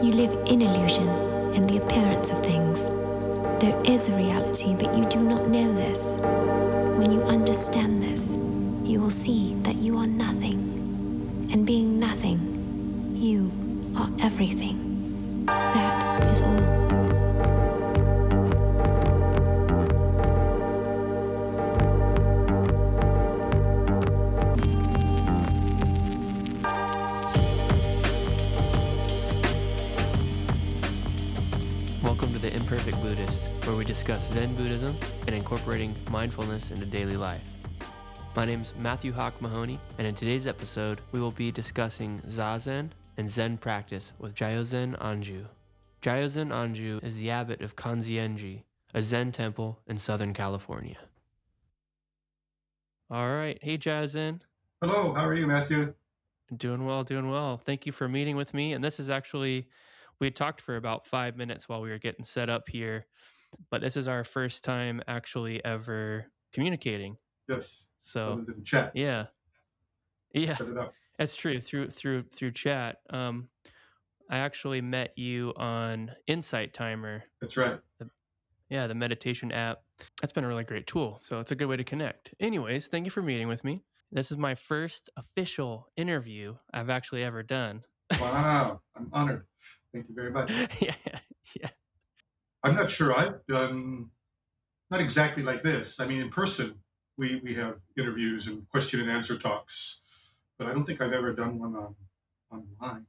You live in illusion and the appearance of things. There is a reality, but you do not know this. When you understand this, you will see that you are nothing. And being nothing, you are everything. Discuss Zen Buddhism and incorporating mindfulness into daily life. My name is Matthew Hawk Mahoney, and in today's episode, we will be discussing Zazen and Zen practice with Jyozen Anjyu. Jyozen Anjyu is the abbot of Kanzeonji, a Zen temple in Southern California. All right. Hey, Jyozen. Hello, how are you, Matthew? Doing well, doing well. Thank you for meeting with me. And this is actually, we talked for about five minutes while we were getting set up here, but this is our first time actually ever communicating. Yes. So, chat. yeah, yeah, that's true. Through through through chat, um, I actually met you on Insight Timer. That's right. Yeah, the meditation app. That's been a really great tool. So it's a good way to connect. Anyways, thank you for meeting with me. This is my first official interview I've actually ever done. Wow, I'm honored. Thank you very much. yeah, yeah. I'm not sure I've done not exactly like this. I mean, in person, we we have interviews and question and answer talks, but I don't think I've ever done one on online.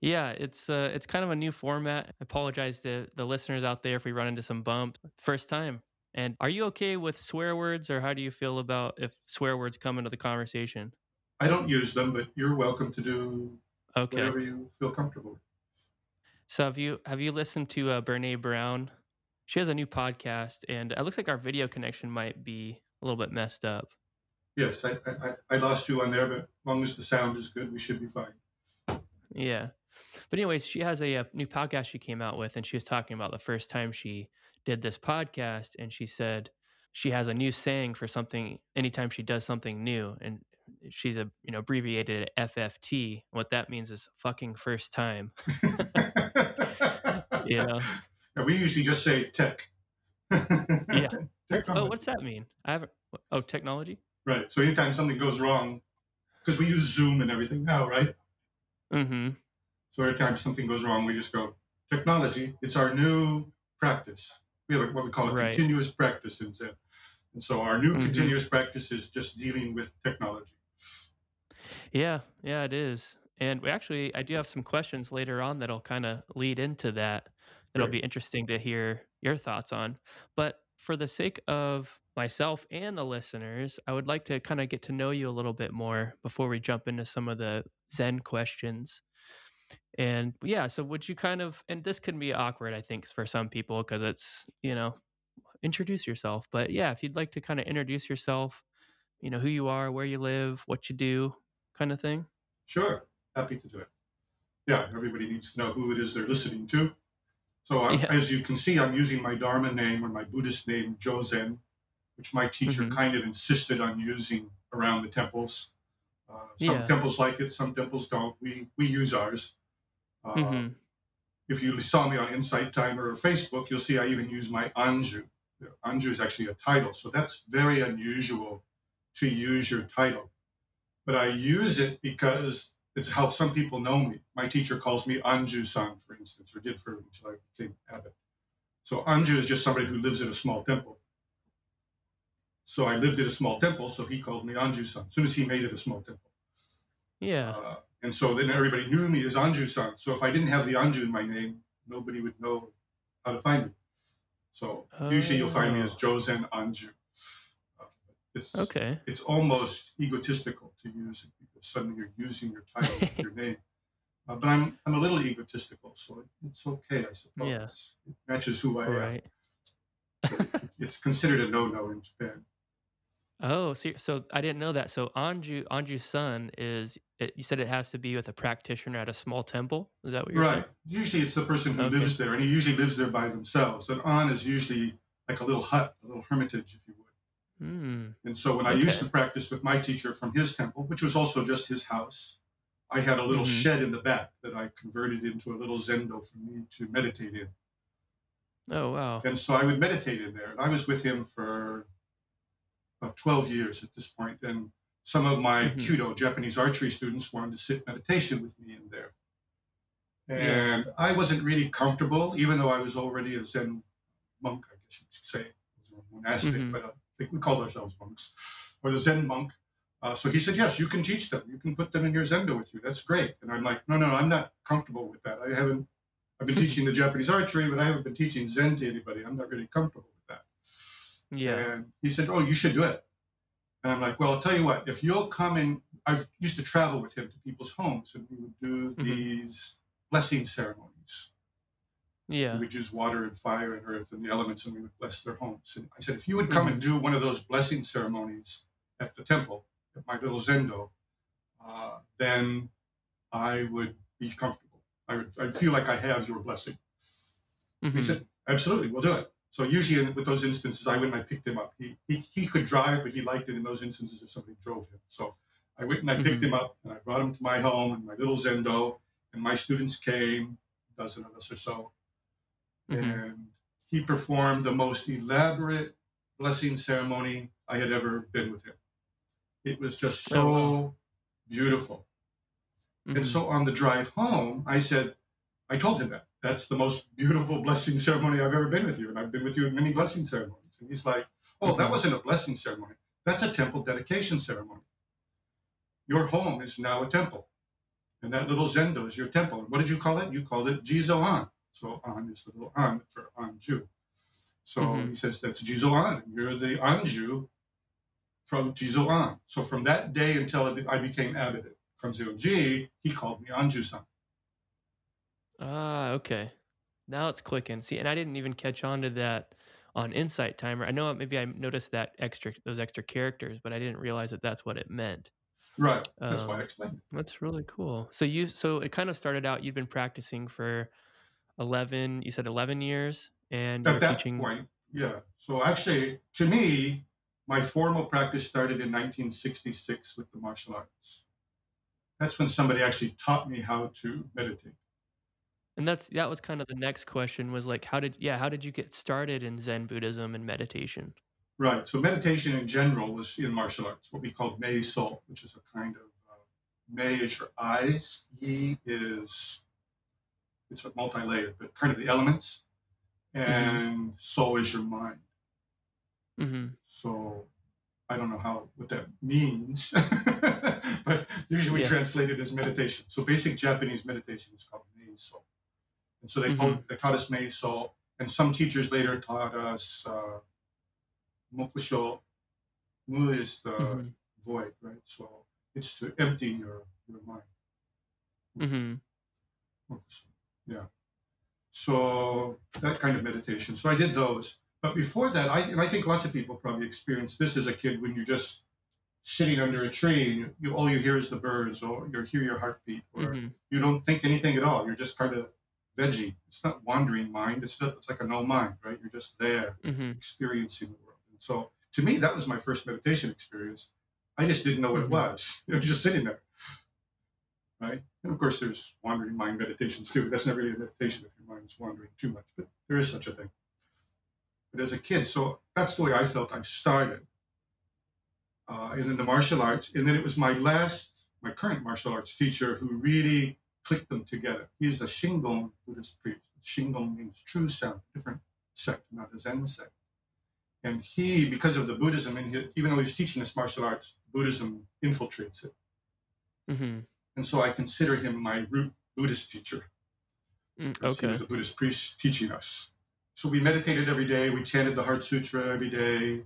Yeah, it's uh, it's kind of a new format. I apologize to the listeners out there if we run into some bumps. First time. And are you okay with swear words, or how do you feel about if swear words come into the conversation? I don't use them, but you're welcome to do Okay. whatever you feel comfortable with. So have you have you listened to uh, Brene Brown? She has a new podcast, and it looks like our video connection might be a little bit messed up. Yes, I, I, I- lost you on there, but as long as the sound is good, we should be fine. Yeah. But anyways, she has a, uh new podcast she came out with, and she was talking about the first time she did this podcast, and she said she has a new saying for something anytime she does something new, and she's a you know abbreviated FFT. What that means is fucking first time. You know. Yeah, we usually just say tech. Yeah. Oh, Technology. what's that mean? I haven't. Oh, technology. Right. So anytime something goes wrong, because we use Zoom and everything now, right? Mm-hmm. So every time something goes wrong, we just go technology. It's our new practice. We have what we call a Right. continuous practice in Zen. And so our new Mhm. continuous practice is just dealing with technology. Yeah, yeah, it is. And we actually, I do have some questions later on that'll kind of lead into that. That'll Great. be interesting to hear your thoughts on. But for the sake of myself and the listeners, I would like to kind of get to know you a little bit more before we jump into some of the Zen questions. And yeah, so would you kind of, and this can be awkward, I think, for some people because it's, you know, introduce yourself. But yeah, if you'd like to kind of introduce yourself, you know, who you are, where you live, what you do, kind of thing. Sure. Happy to do it. Yeah, everybody needs to know who it is they're listening to. So Yeah. as you can see, I'm using my Dharma name or my Buddhist name, Jyozen, which my teacher Mhm. kind of insisted on using around the temples. Uh, some Yeah. temples like it, some temples don't. We we use ours. Uh, Mhm. If you saw me on Insight Timer or Facebook, you'll see I even use my Anju. Anju is actually a title, so that's very unusual to use your title. But I use it because it's how some people know me. My teacher calls me Anju-san, for instance, or did for until I became abbot. So Anju is just somebody who lives in a small temple. So I lived at a small temple, so he called me Anju-san. As soon as he made it a small temple. Yeah. Uh, and so then everybody knew me as Anju-san. So if I didn't have the Anju in my name, nobody would know how to find me. So usually you'll find me as Jyozen Anjyu. It's Okay. it's almost egotistical to use it because suddenly you're using your title your name. Uh, but I'm I'm a little egotistical, so it's okay, I suppose. Yeah. It matches who I am. Right. It's- considered a no-no in Japan. Oh, so, so I didn't know that. So Anju Anju's son is. It, you said it has to be with a practitioner at a small temple. Is that what you're Right. Usually it's the person who Okay. lives there, and he usually lives there by themselves. And An is usually like a little hut, a little hermitage, if you would. Saying? And so when I used to practice with my teacher from his temple, which was also just his house, I had a little Mhm. shed in the back that I converted into a little zendo for me to meditate in. Oh wow. And so I would meditate in there. And I was with him for about 12 years at this point. And some of my Mhm. Kyudo, Japanese archery students, wanted to sit meditation with me in there. Yeah. And I wasn't really comfortable, even though I was already a Zen monk, I guess you could say. I was a monastic, Mhm. but think we called ourselves monks, or the Zen monk. Uh, so he said, Yes, you can teach them. You can put them in your Zendo with you. That's great. And I'm like, No, no, I'm not comfortable with that. I haven't, I've been teaching the Japanese archery, but I haven't been teaching Zen to anybody. I'm not really comfortable with that. Yeah. And he said, Oh, you should do it. And I'm like, Well, I'll tell you what, if you'll come in, I used to travel with him to people's homes and we would do Mhm. these blessing ceremonies. Yeah. We would use water and fire and earth and the elements and we would bless their homes. And I said, If you would come and do one of those blessing ceremonies at the temple, at my little zendo, uh, then I would be comfortable. I would I'd feel like I have your blessing. He Mhm. said, absolutely, we'll do it. So usually in, with those instances, I went and I picked him up. He, he, he could drive, but he liked it in those instances if somebody drove him. So I went and I picked Mhm. him up and I brought him to my home and my little Zendo, and my students came, a dozen of us or so, Mhm. and he performed the most elaborate blessing ceremony I had ever been with him. It was just so Oh, wow. beautiful. Mhm. And so on the drive home, I said, I told him that. That's the most beautiful blessing ceremony I've ever been with you. And I've been with you in many blessing ceremonies. And he's like, Oh, that Mhm. wasn't a blessing ceremony. That's a temple dedication ceremony. Your home is now a temple. And that little zendo is your temple. And what did you call it? You called it Jizo An. So An is the little An for Anju. So Mhm. he says that's Jizo An. You're the Anju from Jizo An. So from that day until I became abbot at Kanzeonji, he called me Anju-san. Ah, okay. Now it's clicking. See, and I didn't even catch on to that on Insight Timer. I know maybe I noticed that extra those extra characters, but I didn't realize that that's what it meant. Right. That's why I Um, explained it. That's really cool. So you so it kind of started out you've been practicing for 11, you said 11 years and you At that teaching point, yeah. So actually, to me, my formal practice started in 1966 with the martial arts. That's when somebody actually taught me how to meditate. and that's that was kind of the next question was like how did yeah, how did you get started in Zen Buddhism and meditation? Right. So meditation in general was in martial arts, what we call Meiso, which is a kind of uh, Mei is your eyes, Yi is it's a multi-layered, but kind of the elements, and so is your mind. Mhm. So I don't know how what that means, but usually Yeah. translate it as meditation. So basic Japanese meditation is called Meiso, and so they told, they taught us Meiso, and some teachers later taught us uh, Mokusho. Mu is the Mhm. void, right? So it's to empty your your mind. Mhm. Mokusho. Yeah. So that kind of meditation. So I did those. But before that, I, and I think lots of people probably experienced this as a kid when you're just sitting under a tree and you, you, all you hear is the birds or you hear your heartbeat or Mhm. you don't think anything at all. You're just kind of veggie. It's not wandering mind. It's just, it's like a no mind, right? You're just there Mhm. experiencing the world. And so to me, that was my first meditation experience. I just didn't know what Mhm. it was. You know, just sitting there. Right? And of course, there's wandering mind meditations too. That's not really a meditation if your mind is wandering too much, but there is such a thing. But as a kid, so that's the way I felt I started. Uh, and then the martial arts. And then it was my last, my current martial arts teacher who really clicked them together. He's a Shingon Buddhist priest. Shingon means true sound, different sect, not a Zen sect. And he, because of the Buddhism, and he, even though he's teaching us martial arts, Buddhism infiltrates it. Mhm. And so I consider him my root Buddhist teacher. Mm, because He was a Buddhist priest teaching us. So we meditated every day. We chanted the Heart Sutra every day.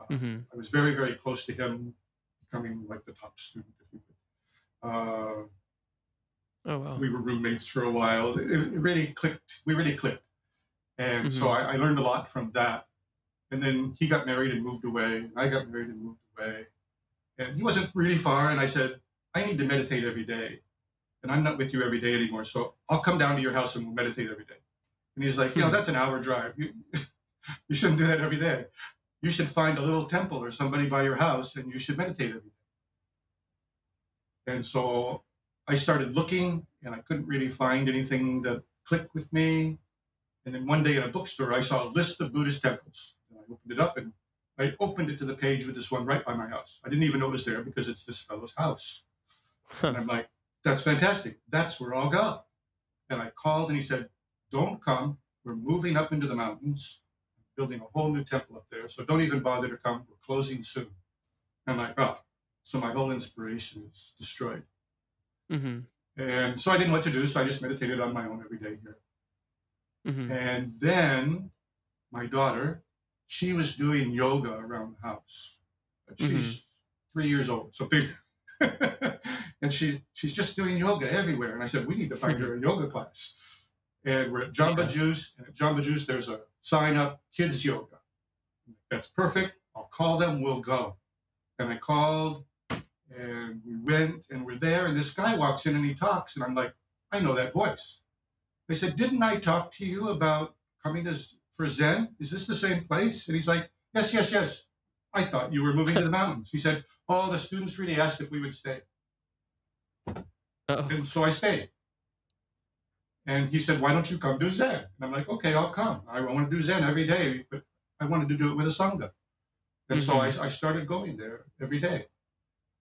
Uh, Mhm. I was very, very close to him, becoming like the top student, if you would. Uh, Oh wow. we were roommates for a while. It, it really clicked. We really clicked. And so I, I learned a lot from that. And then he got married and moved away. And I got married and moved away. And he wasn't really far. And I said, I need to meditate every day. And I'm not with you every day anymore. So I'll come down to your house and we'll meditate every day. And he's like, you know, Hmm. that's an hour drive. You, you shouldn't do that every day. You should find a little temple or somebody by your house and you should meditate every day. And so I started looking and I couldn't really find anything that clicked with me. And then one day in a bookstore, I saw a list of Buddhist temples. And I opened it up and I opened it to the page with this one right by my house. I didn't even know it was there because it's this fellow's house. And I'm like, that's fantastic. That's where I'll go. And I called and he said, don't come. We're moving up into the mountains, building a whole new temple up there. So don't even bother to come. We're closing soon. And I'm like, oh, so my whole inspiration is destroyed. Mm-hmm. And so I didn't know what to do. So I just meditated on my own every day here. Mm-hmm. And then my daughter, she was doing yoga around the house. She's three years old. So big. and she she's just doing yoga everywhere. And I said, we need to find her a yoga class. And we're at Jamba Yeah. Juice. And at Jamba Juice, there's a sign up kids yoga. That's perfect. I'll call them. We'll go. And I called and we went and we're there. And this guy walks in and he talks. And I'm like, I know that voice. They said, Didn't I talk to you about coming to, for Zen? Is this the same place? And he's like, Yes, yes, yes. I thought you were moving to the mountains. He said, Oh, the students really asked if we would stay. Oh, And so I stayed. And he said, Why don't you come do Zen? And I'm like, Okay, I'll come. I want to do Zen every day, but I wanted to do it with a Sangha. And so mm-hmm. I, I started going there every day.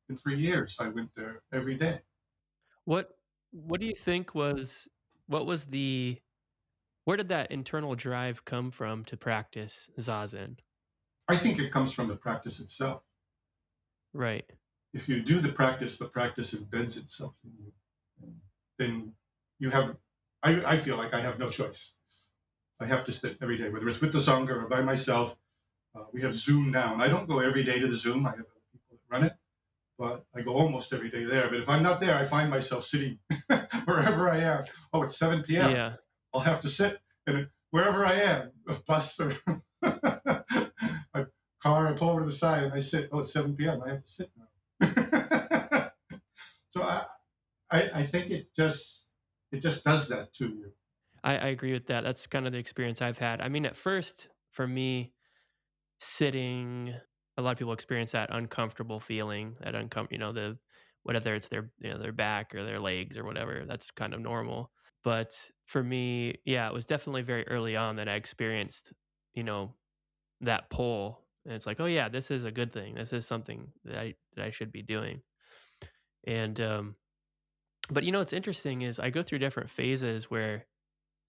And for years, I went there every day. what what do you think was what was the where did that internal drive come from to practice zazen? I think it comes from the practice itself. Right. if you do the practice, the practice embeds itself in you. And then you have, I, I feel like I have no choice. I have to sit every day, whether it's with the Sangha or by myself. Uh, we have Zoom now, and I don't go every day to the Zoom. I have other people that run it, but I go almost every day there. But if I'm not there, I find myself sitting wherever I am. Oh, it's 7 p.m. Yeah. I'll have to sit and wherever I am, a bus or car, I pull over to the side and I sit. Oh, it's 7 p.m. I have to sit now. so I, I, I think it just it just does that to you. I, I agree with that. That's kind of the experience I've had. I mean, at first, for me, sitting, a lot of people experience that uncomfortable feeling, that uncom, you know, the whether it's their you know their back or their legs or whatever. That's kind of normal. But for me, yeah, it was definitely very early on that I experienced, you know, that pull. And it's like, oh yeah, this is a good thing. This is something that I that I should be doing. And um, but you know what's interesting is I go through different phases where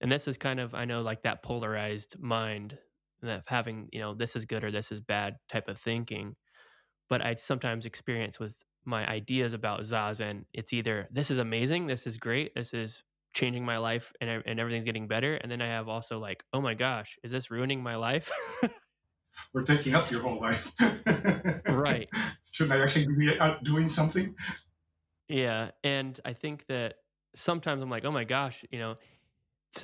and this is kind of i know like that polarized mind that having you know this is good or this is bad type of thinking but i sometimes experience with my ideas about zazen it's either this is amazing this is great this is changing my life and, and everything's getting better and then i have also like oh my gosh is this ruining my life We're taking up your whole life. Right. Shouldn't I actually be out doing something? Yeah, and I think that sometimes I'm like, oh my gosh, you know,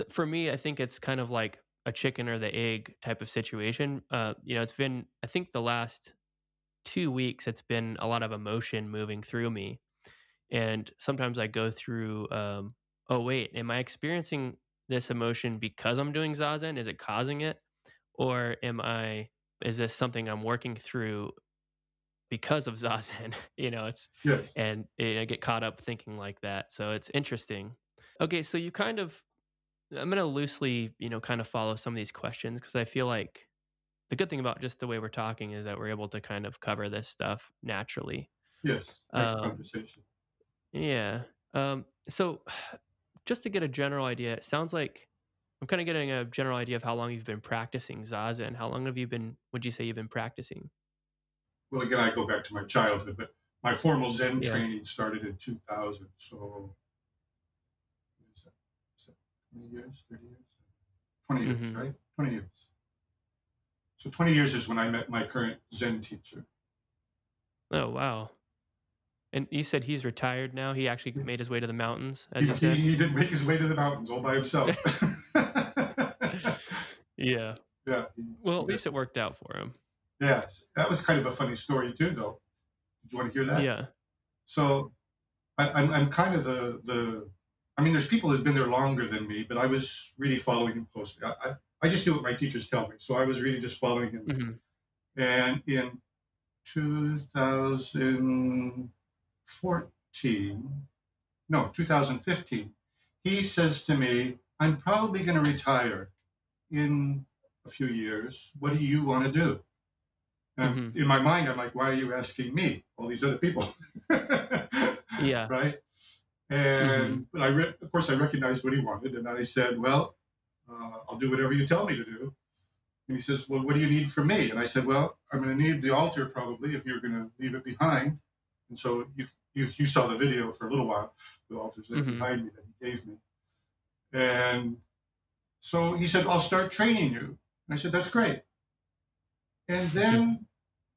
for me, I think it's kind of like a chicken or the egg type of situation. Uh, you know, it's been, I think the last two weeks, it's been a lot of emotion moving through me, and sometimes I go through, um, oh wait, am I experiencing this emotion because I'm doing zazen? Is it causing it, or am I? Is this something I'm working through because of zazen? you know, it's Yes. and eh, I get caught up thinking like that. So it's interesting. Okay, so you kind of, I'm going to loosely, you know, kind of follow some of these questions because I feel like the good thing about just the way we're talking is that we're able to kind of cover this stuff naturally. Yes. Nice Um, conversation. Yeah. Um, so just to get a general idea, it sounds like I'm kind of getting a general idea of how long you've been practicing Zazen. How long have you been, would you say you've been practicing? Well, again, I go back to my childhood, but my formal Zen Yeah. training started in 2000. So, is that? Is that 20 years, 30 years? 20 years, Mhm. right? 20 years. So, 20 years is when I met my current Zen teacher. Oh, wow. And you said he's retired now. He actually made his way to the mountains, as He, he, said. he didn't make his way to the mountains all by himself. Yeah. yeah. Well, at least it worked out for him. Yes. That was kind of a funny story, too, though. Do you want to hear that? Yeah. So I, I'm, I'm kind of the, the, I mean, there's people who've been there longer than me, but I was really following him closely. I, I, I just do what my teachers tell me. So I was really just following him. hmm And in 2014, no, 2015, he says to me, I'm probably going to retire in a few years. What do you want to do? And Mhm. in my mind, I'm like, why are you asking me? All these other people. Yeah. Right. And but I, re- of course, I recognized what he wanted, and I said, "Well, uh, I'll do whatever you tell me to do." And he says, "Well, what do you need from me?" And I said, "Well, I'm going to need the altar probably if you're going to leave it behind." And so you, you you saw the video for a little while, the altar's there Mhm. behind me that he gave me, and so he said, "I'll start training you." And I said, "That's great." And then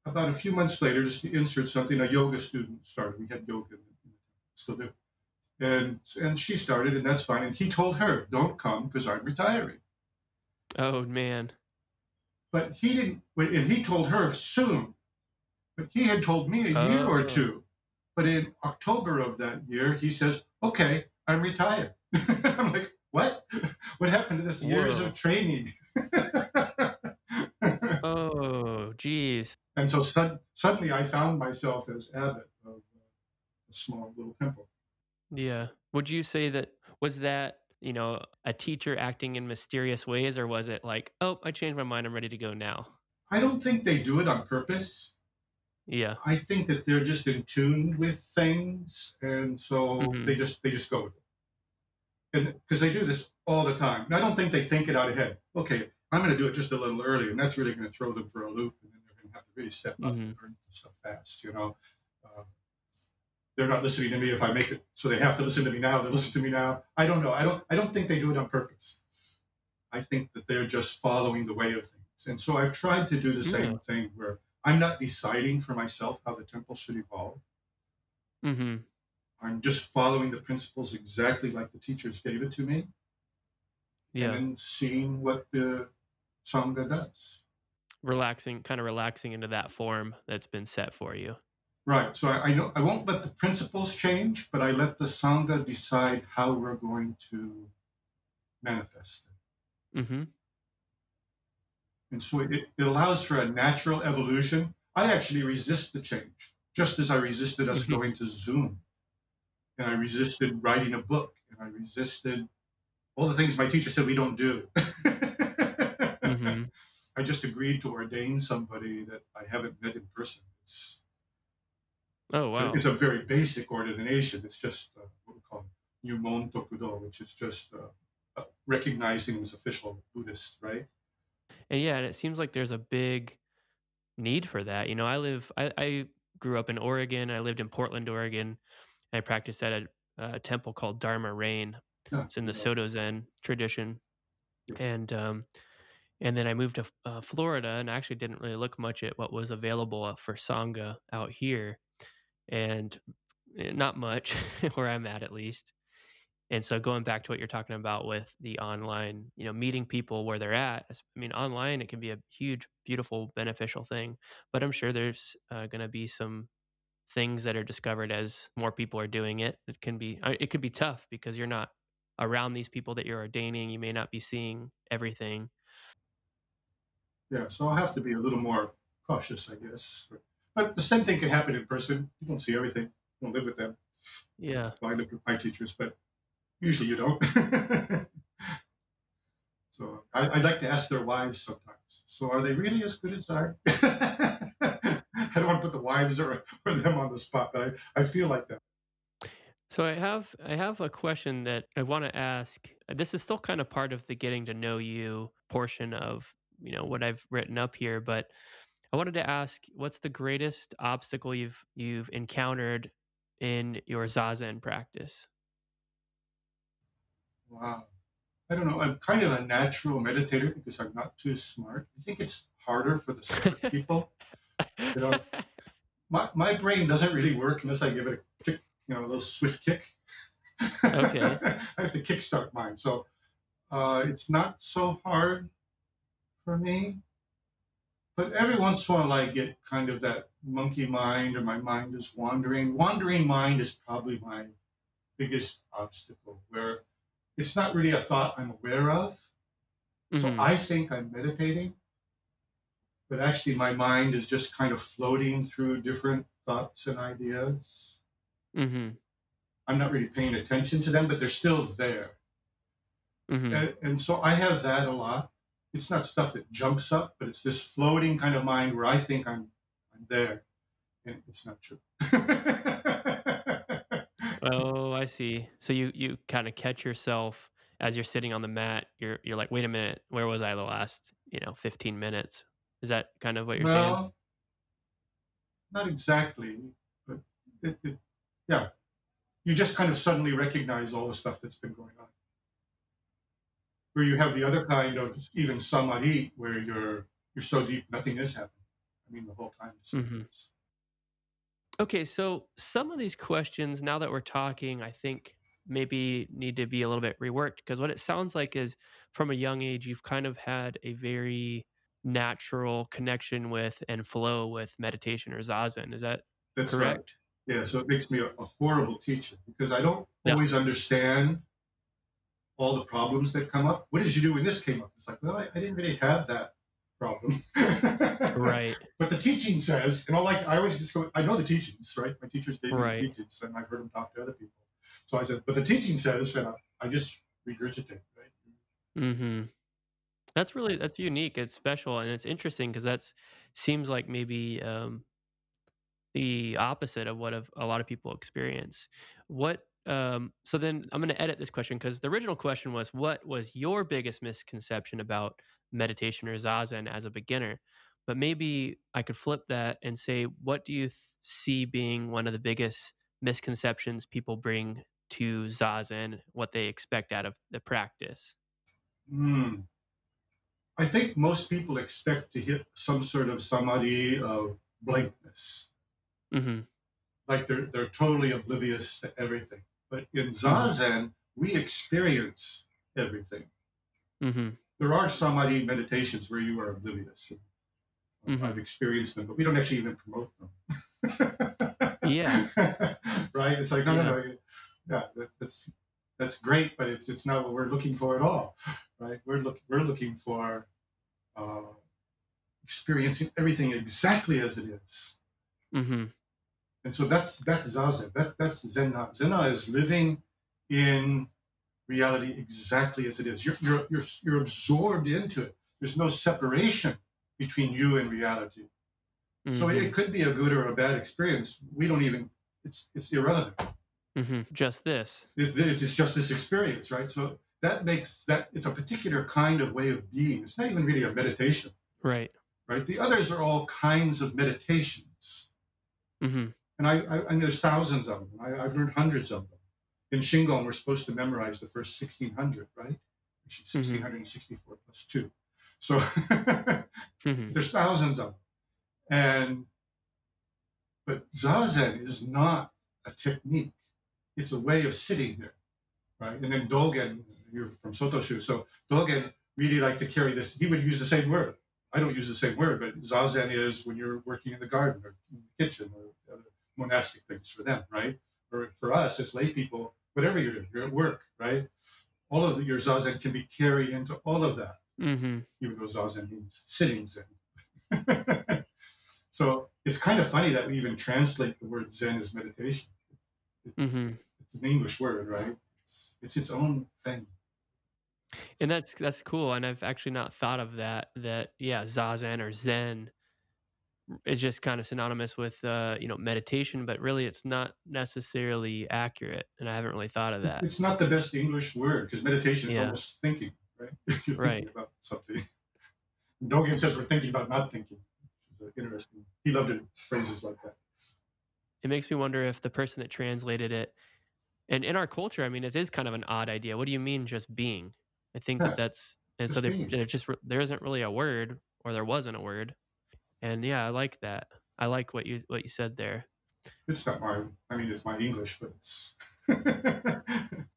about a few months later, just to insert something, a yoga student started. We had yoga, still do. And and she started, and that's fine. And he told her, "Don't come because I'm retiring." Oh man. But he didn't. And he told her soon. But he had told me a year or Oh. two. But in October of that year, he says, "Okay, I'm retired." I'm like, "What? What happened to this years of training?" Oh, geez. and so sud- suddenly, I found myself as abbot of uh, a small little temple. Yeah. Would you say that was that, you know, a teacher acting in mysterious ways or was it like, "Oh, I changed my mind, I'm ready to go now." I don't think they do it on purpose. Yeah. I think that they're just in tune with things, and so Mhm. they just they just go with it. And because they do this all the time, and I don't think they think it out ahead. Okay, I'm going to do it just a little early, and that's really going to throw them for a loop, and then they're going to have to really step up and Mhm. learn stuff fast. You know, um, they're not listening to me if I make it, so they have to listen to me now. They listen to me now. I don't know. I don't. I don't think they do it on purpose. I think that they're just following the way of things, and so I've tried to do the same thing where I'm not deciding for myself how the temple should evolve. Mhm. I'm just following the principles exactly like the teachers gave it to me, Yeah. and seeing what the sangha does. relaxing, kind of relaxing into that form that's been set for you. Right. So I, I know I won't let the principles change, but I let the sangha decide how we're going to manifest it. Mm-hmm. And so it, it allows for a natural evolution. I actually resist the change, just as I resisted us Mhm. going to Zoom. And I resisted writing a book. And I resisted all the things my teacher said we don't do. Mhm. I just agreed to ordain somebody that I haven't met in person. It's, Oh, it's, a, wow. it's a very basic ordination. It's just uh, what we call Yumon Tokudo, which is just uh, uh, recognizing as official Buddhist, right? And yeah, and it seems like there's a big need for that. You know, I live, I, I grew up in Oregon. I lived in Portland, Oregon. I practiced at a, a temple called Dharma Rain. Yeah, It's in the Soto Zen tradition. yes. And, um, and then I moved to uh, Florida and I actually didn't really look much at what was available uh, for Sangha out here. And eh, not much where I'm at, at least. And so going back to what you're talking about with the online, you know, meeting people where they're at. I mean, online it can be a huge, beautiful, beneficial thing. But I'm sure there's uh, going to be some things that are discovered as more people are doing it. It can be uh, it could be tough because you're not around these people that you're ordaining. You may not be seeing everything. Yeah, so I'll have to be a little more cautious, I guess. But, but the same thing can happen in person. You don't see everything. You don't live with them. Yeah. Well, I lived with my teachers, but usually you don't. so I, I'd like to ask their wives sometimes. So are they really as good as I? I don't want to put the wives or, or them on the spot, but I, I feel like that. So I have I have a question that I want to ask. This is still kind of part of the getting to know you portion of, you know, what I've written up here, but I wanted to ask what's the greatest obstacle you've you've encountered in your zazen practice? Wow. I don't know. I'm kind of a natural meditator because I'm not too smart. I think it's harder for the smart people. You know, my, my brain doesn't really work unless I give it a kick, you know, a little swift kick. Okay. I have to kickstart mine. So uh, it's not so hard for me. But every once in a while, I get kind of that monkey mind or my mind is wandering. Wandering mind is probably my biggest obstacle where it's not really a thought I'm aware of. So Mhm. I think I'm meditating, but actually my mind is just kind of floating through different thoughts and ideas. Mhm. I'm not really paying attention to them, but they're still there. hmm And, and so I have that a lot. It's not stuff that jumps up, but it's this floating kind of mind where I think I'm I'm there, and it's not true. Oh, I see. So you you kind of catch yourself as you're sitting on the mat. You're you're like, wait a minute, where was I the last you know 15 minutes? Is that kind of what you're saying? well, not exactly, but it, it, yeah, you just kind of suddenly recognize all the stuff that's been going on. Where you have the other kind of even samadhi, where you're you're so deep, nothing is happening. I mean, the whole time. It's, Mhm. it's- Okay, so some of these questions, now that we're talking, I think maybe need to be a little bit reworked because what it sounds like is from a young age, you've kind of had a very natural connection with and flow with meditation or zazen. Is that that's right. correct? Yeah, so it makes me a, a horrible teacher because I don't Yeah. always understand all the problems that come up. What did you do when this came up? It's like, well, I, I didn't really have that problem. Right. But the teaching says, and I like, I always just go, I know the teachings, right? My teachers gave me Right. the teachings, and I've heard them talk to other people. So I said, but the teaching says, and I, I just regurgitate, right? Mm-hmm. That's really that's unique. It's special and it's interesting because that's seems like maybe um, the opposite of what a lot of people experience. What um, so then I'm going to edit this question because the original question was what was your biggest misconception about meditation or zazen as a beginner? But maybe I could flip that and say what do you th- see being one of the biggest misconceptions people bring to zazen, what they expect out of the practice? Hmm. I think most people expect to hit some sort of samadhi of blankness. Mm-hmm. like they're they're totally oblivious to everything. But in zazen, we experience everything. Mm-hmm. There are samadhi meditations where you are oblivious. Mhm. I've experienced them, but we don't actually even promote them. Yeah. right. It's like no, no, no. Yeah, that, that's that's great, but it's it's not what we're looking for at all. Right. We're look we're looking for uh, experiencing everything exactly as it is. Mm-hmm. And so that's that's zazen. That, that's zenna. Zenna is living in reality exactly as it is. You're, you're, you're, you're absorbed into it. There's no separation between you and reality. So Mhm. it could be a good or a bad experience. We don't even, it's, it's irrelevant. hmm Just this. It- It's just this experience, right? So that makes that, it's a particular kind of way of being. It's not even really a meditation, Right. right? The others are all kinds of meditations. hmm And I, I and there's thousands of them. I, I've learned hundreds of them. In Shingon, we're supposed to memorize the first 1600, right? Actually, 1664 plus two. So hmm there's thousands of them. And, but Zazen is not a technique. It's a way of sitting here, right? And then Dogen, you're from Sotoshu. So Dogen really liked to carry this. He would use the same word. I don't use the same word, but Zazen is when you're working in the garden or in the kitchen or other monastic things for them, right? Or for us as lay people, whatever you're doing, you're at work, right? All of the, your Zazen can be carried into all of that hmm even though zazen means sitting zen. so it's kind of funny that we even translate the word zen as meditation. hmm It's an English word, right? It's, it's its own thing. And that's that's cool. And I've actually not thought of that. That yeah, zazen or zen is just kind of synonymous with uh, you know meditation, but really it's not necessarily accurate. And I haven't really thought of that. It's not the best English word because meditation is Yeah. almost thinking, right? You're thinking Right. about something. Dogen says we're thinking about not thinking. Which is interesting. He loved it, phrases like that. It makes me wonder if the person that translated it, and in our culture, I mean, it is kind of an odd idea. What do you mean just being? I think Yeah, that that's and so they they're just there isn't really a word or there wasn't a word, and yeah, I like that. I like what you what you said there. It's not my, I mean, it's my English, but it's.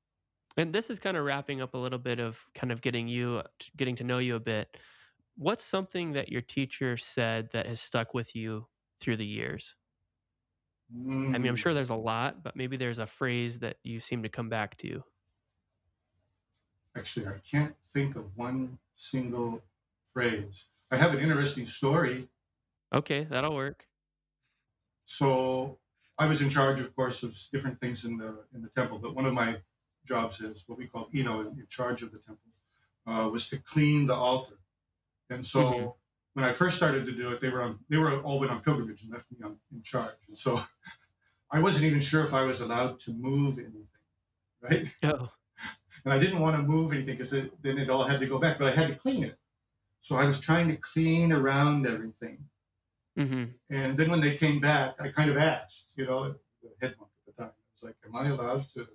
And this is kind of wrapping up a little bit of kind of getting you getting to know you a bit. What's something that your teacher said that has stuck with you through the years? I mean, I'm Mm. sure there's a lot, but maybe there's a phrase that you seem to come back to. Actually, I can't think of one single phrase. I have an interesting story. Okay, that'll work. So I was in charge, of course, of different things in the in the temple. But one of my jobs is what we call Ino, in charge of the temple, uh, was to clean the altar. And so mm-hmm. When I first started to do it, they were on they were all went on pilgrimage and left me on, in charge. And so I wasn't even sure if I was allowed to move anything, right? Oh. And I didn't want to move anything because then it all had to go back, but I had to clean it. So I was trying to clean around everything. Mm-hmm. And then when they came back, I kind of asked, you know, the head monk at the time, I was like, "Am I allowed to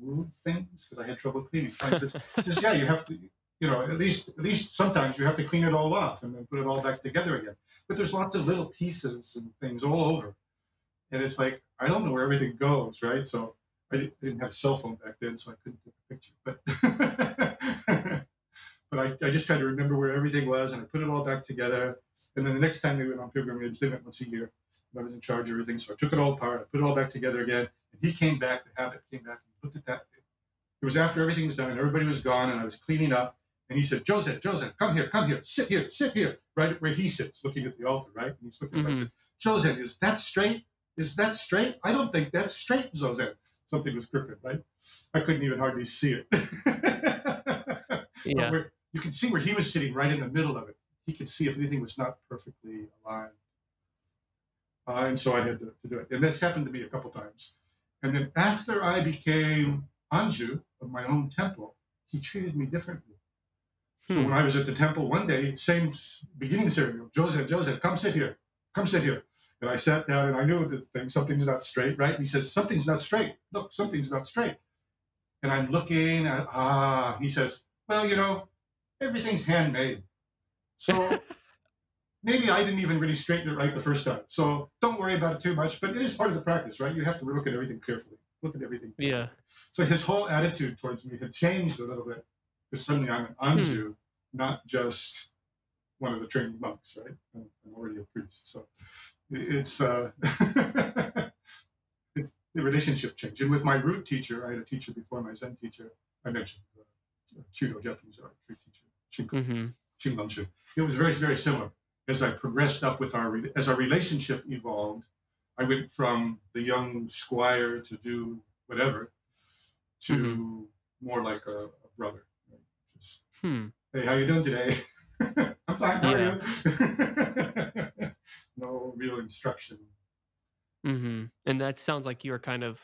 move things?" Because I had trouble cleaning. So I said, "Says yeah, you have to." You know, at least at least sometimes you have to clean it all off and then put it all back together again. But there's lots of little pieces and things all over, and it's like I don't know where everything goes, right? So I didn't have a cell phone back then, so I couldn't take a picture. But but I, I just tried to remember where everything was, and I put it all back together and then the next time they went on pilgrimage, they went once a year. I was in charge of everything. So I took it all apart, I put it all back together again. And he came back, the habit came back, and looked at that. It was after everything was done and everybody was gone, and I was cleaning up. And he said, Joseph, Joseph, come here, come here, sit here, sit here, right where he sits, looking at the altar, right? And he's looking mm-hmm. at said, Joseph, is that straight? Is that straight? I don't think that's straight, Joseph. Something was crooked, right? I couldn't even hardly see it. yeah. you can see where he was sitting right in the middle of it he could see if anything was not perfectly aligned. Uh, and so I had to, to, do it. And this happened to me a couple times. And then after I became Anju of my own temple, he treated me differently. Hmm. So when I was at the temple one day, same beginning ceremony, Joseph, Joseph, come sit here, come sit here. And I sat down and I knew the thing, something's not straight, right? And he says, something's not straight. Look, something's not straight. And I'm looking at, ah, he says, well, you know, everything's handmade. So maybe I didn't even really straighten it right the first time. So don't worry about it too much. But it is part of the practice, right? You have to look at everything carefully. Look at everything. Carefully. Yeah. So his whole attitude towards me had changed a little bit because suddenly I'm an Anju, hmm. Not just one of the trained monks, right? I'm, already a priest. So it's, uh, it's the relationship change. And with my root teacher, I had a teacher before my Zen teacher. I mentioned the uh, Kyudo Japanese art teacher, Shinko. Mm-hmm. Shingon It was very, very similar. As I progressed up with our, as our relationship evolved, I went from the young squire to do whatever to mm-hmm. more like a, a brother. Right? Just, hmm. Hey, how you doing today? I'm fine. How yeah. are you? no real instruction. Mm-hmm. And that sounds like you were kind of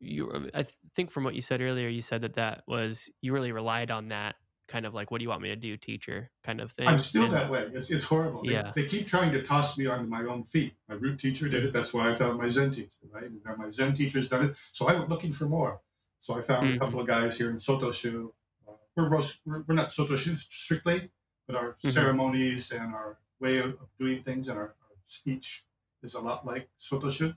you. I think from what you said earlier, you said that that was you really relied on that kind of like, what do you want me to do, teacher kind of thing. I'm still and, that way. It's, it's horrible. Yeah. They, they, keep trying to toss me on my own feet. My root teacher did it. That's why I found my Zen teacher, right? And now my Zen teacher's done it. So I went looking for more. So I found mm-hmm. a couple of guys here in Sotoshu. We're, we're, we're not Sotoshu strictly, but our mm-hmm. ceremonies and our way of, of doing things and our, our, speech is a lot like Sotoshu.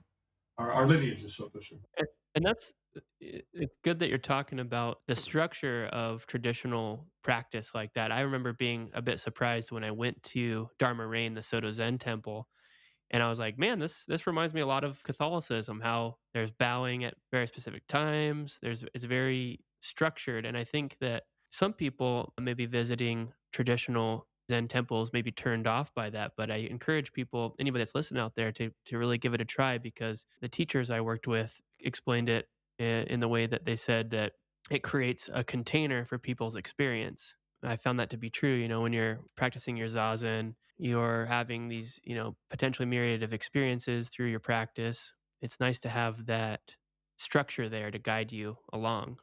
Our, our lineage is Sotoshu. And, and that's it's good that you're talking about the structure of traditional practice like that. I remember being a bit surprised when I went to Dharma Rain, the Soto Zen temple, and I was like, man, this this reminds me a lot of Catholicism. How there's bowing at very specific times. There's it's very structured, and I think that some people maybe visiting traditional Zen temples may be turned off by that, but I encourage people, anybody that's listening out there, to to really give it a try because the teachers I worked with explained it in the way that they said that it creates a container for people's experience. I found that to be true. You know, when you're practicing your zazen, you're having these, you know, potentially myriad of experiences through your practice. It's nice to have that structure there to guide you along.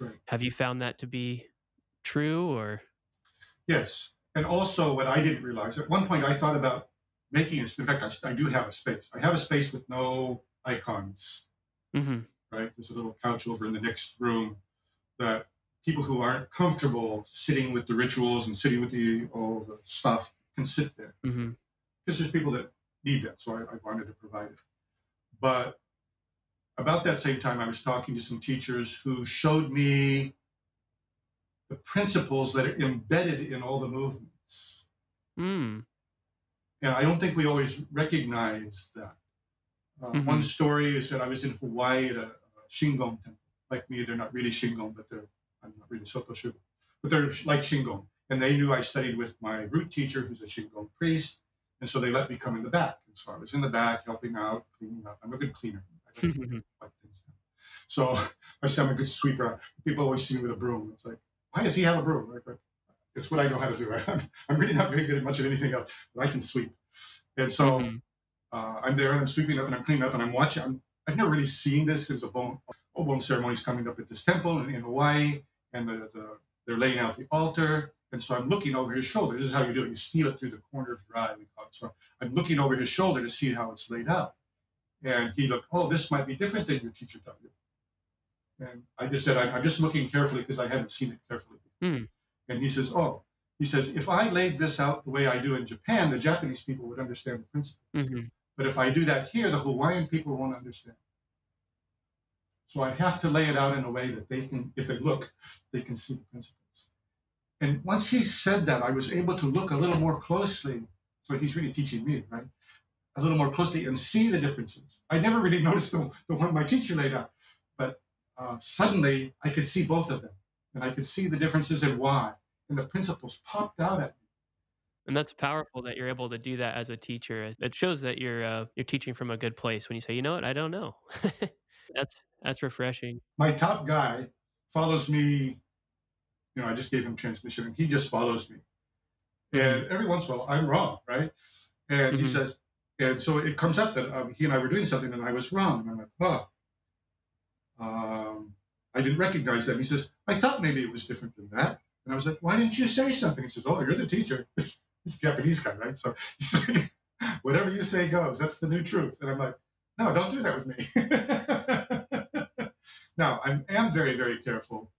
Right. Have you found that to be true or? Yes. And also, what I didn't realize at one point, I thought about making a, in fact, I, I do have a space. I have a space with no icons. Mm-hmm right? There's a little couch over in the next room that people who aren't comfortable sitting with the rituals and sitting with the all the stuff can sit there because mm-hmm. there's people that need that. So I, I wanted to provide it. But about that same time, I was talking to some teachers who showed me the principles that are embedded in all the movements. Mm. And I don't think we always recognize that. Uh, mm-hmm. One story is that I was in Hawaii at a, Shingon temple. Like me, they're not really Shingon, but they're I'm not really Sotoshu, but they're like Shingon. And they knew I studied with my root teacher, who's a Shingon priest, and so they let me come in the back. And So I was in the back helping out, cleaning up. I'm a good cleaner. I don't wipe things down. So I said I'm a good sweeper. People always see me with a broom. It's like, why does he have a broom? Right? But it's what I know how to do. I'm, I'm really not very good at much of anything else, but I can sweep. And so Mhm. uh, I'm there and I'm sweeping up and I'm cleaning up and I'm watching. I'm, I've never really seen this. There's a bone, bone ceremony is coming up at this temple in, in Hawaii, and the, the, they're laying out the altar. And so I'm looking over his shoulder. This is how you do it. You steal it through the corner of your eye. We call it. So I'm looking over his shoulder to see how it's laid out. And he looked, oh, this might be different than your teacher taught you. And I just said, I'm, just looking carefully because I haven't seen it carefully. Hmm. And he says, oh, he says, if I laid this out the way I do in Japan, the Japanese people would understand the principles. Mhm. But if I do that here, the Hawaiian people won't understand. So I have to lay it out in a way that they can, if they look, they can see the principles. And once he said that, I was able to look a little more closely. So he's really teaching me, right? A little more closely and see the differences. I never really noticed the, the one my teacher laid out, uh, suddenly I could see both of them and I could see the differences and why. And the principles popped out at me. And that's powerful that you're able to do that as a teacher. It shows that you're uh, you're teaching from a good place when you say, you know what, I don't know. that's that's refreshing. my top guy follows me. You know, I just gave him transmission, and he just follows me. And every once in a while, I'm wrong, right? And he Mhm. says, and so it comes up that um, he and I were doing something, and I was wrong. And I'm like, oh, um, I didn't recognize that. He says, I thought maybe it was different than that. And I was like, why didn't you say something? He says, oh, you're the teacher. He's a Japanese guy, right? So he's like, whatever you say goes. That's the new truth. And I'm like, no, don't do that with me. now, I am very, very careful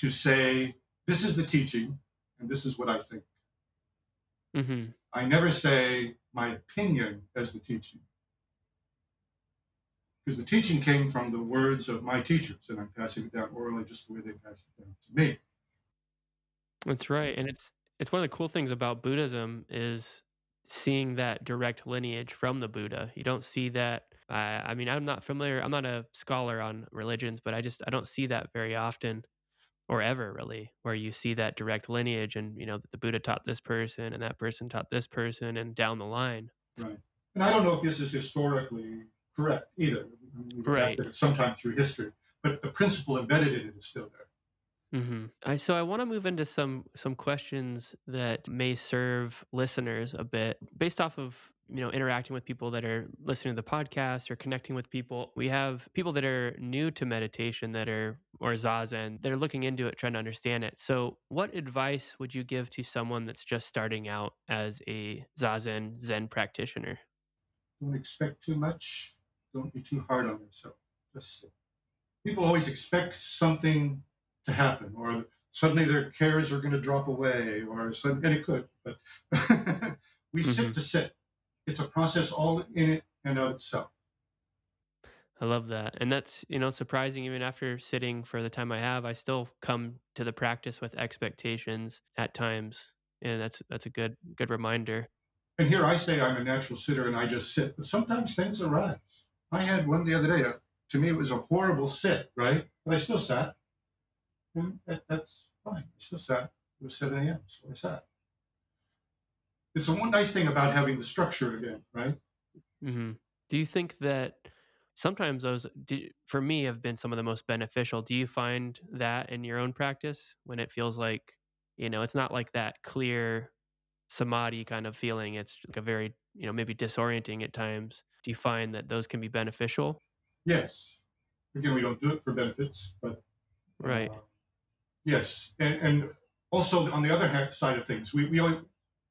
to say, this is the teaching, and this is what I think. hmm I never say my opinion as the teaching. Because the teaching came from the words of my teachers, and I'm passing it down orally just the way they passed it down to me. That's right, and it's it's one of the cool things about Buddhism is seeing that direct lineage from the Buddha. You don't see that. I, I mean, I'm not familiar. I'm not a scholar on religions, but I just I don't see that very often, or ever really, where you see that direct lineage, and you know the Buddha taught this person, and that person taught this person, and down the line. Right. And I don't know if this is historically correct either. I mean, we go back Right. to it Sometime through history, but the principle embedded in it is still there. hmm I so I want to move into some some questions that may serve listeners a bit based off of you know interacting with people that are listening to the podcast or connecting with people. We have people that are new to meditation that are or zazen that are looking into it, trying to understand it. So, what advice would you give to someone that's just starting out as a zazen Zen practitioner? Don't expect too much. Don't be too hard on yourself. Just sit. People always expect something to happen, or suddenly their cares are going to drop away, or sudden, and it could. But we sit Mhm. to sit. It's a process all in it and of itself. I love that. And that's, you know, surprising even after sitting for the time I have, I still come to the practice with expectations at times. And that's that's a good good reminder. And here I say I'm a natural sitter and I just sit, but sometimes things arise. I had one the other day. Uh, to me, it was a horrible sit, right? But I still sat. And that, that's fine. I still sat. It was 7 a.m., so I sat. It's one nice thing about having the structure again, right? hmm Do you think that sometimes those, do, for me, have been some of the most beneficial? Do you find that in your own practice when it feels like, you know, it's not like that clear samadhi kind of feeling? It's like a very, you know, maybe disorienting at times. Do you find that those can be beneficial? Yes. Again, we don't do it for benefits, but Right. uh, yes, and and also on the other hand, side of things, we we only,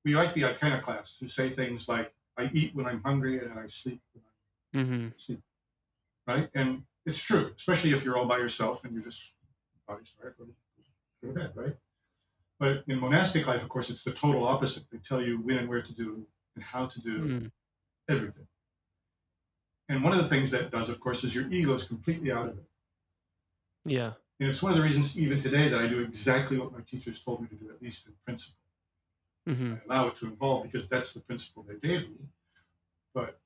we like the iconoclasts who say things like, "I eat when I'm hungry and I sleep when I'm hmm sleep," right? And it's true, especially if you're all by yourself and you're just body's tired, go to bed, right? But in monastic life, of course, it's the total opposite. They tell you when and where to do and how to do Mm. everything. And one of the things that does, of course, is your ego is completely out of it. Yeah. And it's one of the reasons, even today, that I do exactly what my teachers told me to do, at least in principle. hmm I allow it to evolve because that's the principle they gave me. But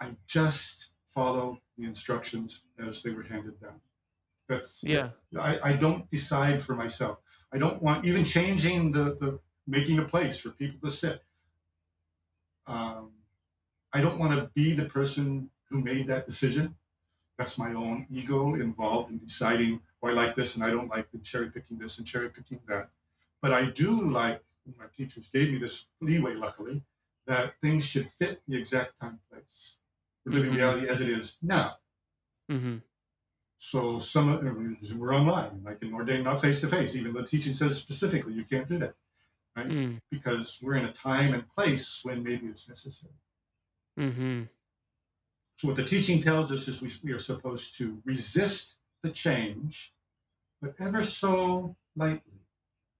I just follow the instructions as they were handed down. That's Yeah. I, I don't decide for myself. I don't want even changing the, the making a place for people to sit. Um, I don't want to be the person who made that decision. That's my own ego involved in deciding, oh, I like this and I don't like the cherry picking this and cherry picking that. But I do like, my teachers gave me this leeway, luckily, that things should fit the exact time place. We're living Mhm. reality as it is now. Mm-hmm. So some of we're online, I can ordain not face to face. Even the teaching says specifically you can't do that Mm. because we're in a time and place when maybe it's necessary. Mm-hmm. So what the teaching tells us is we, we are supposed to resist the change, but ever so lightly,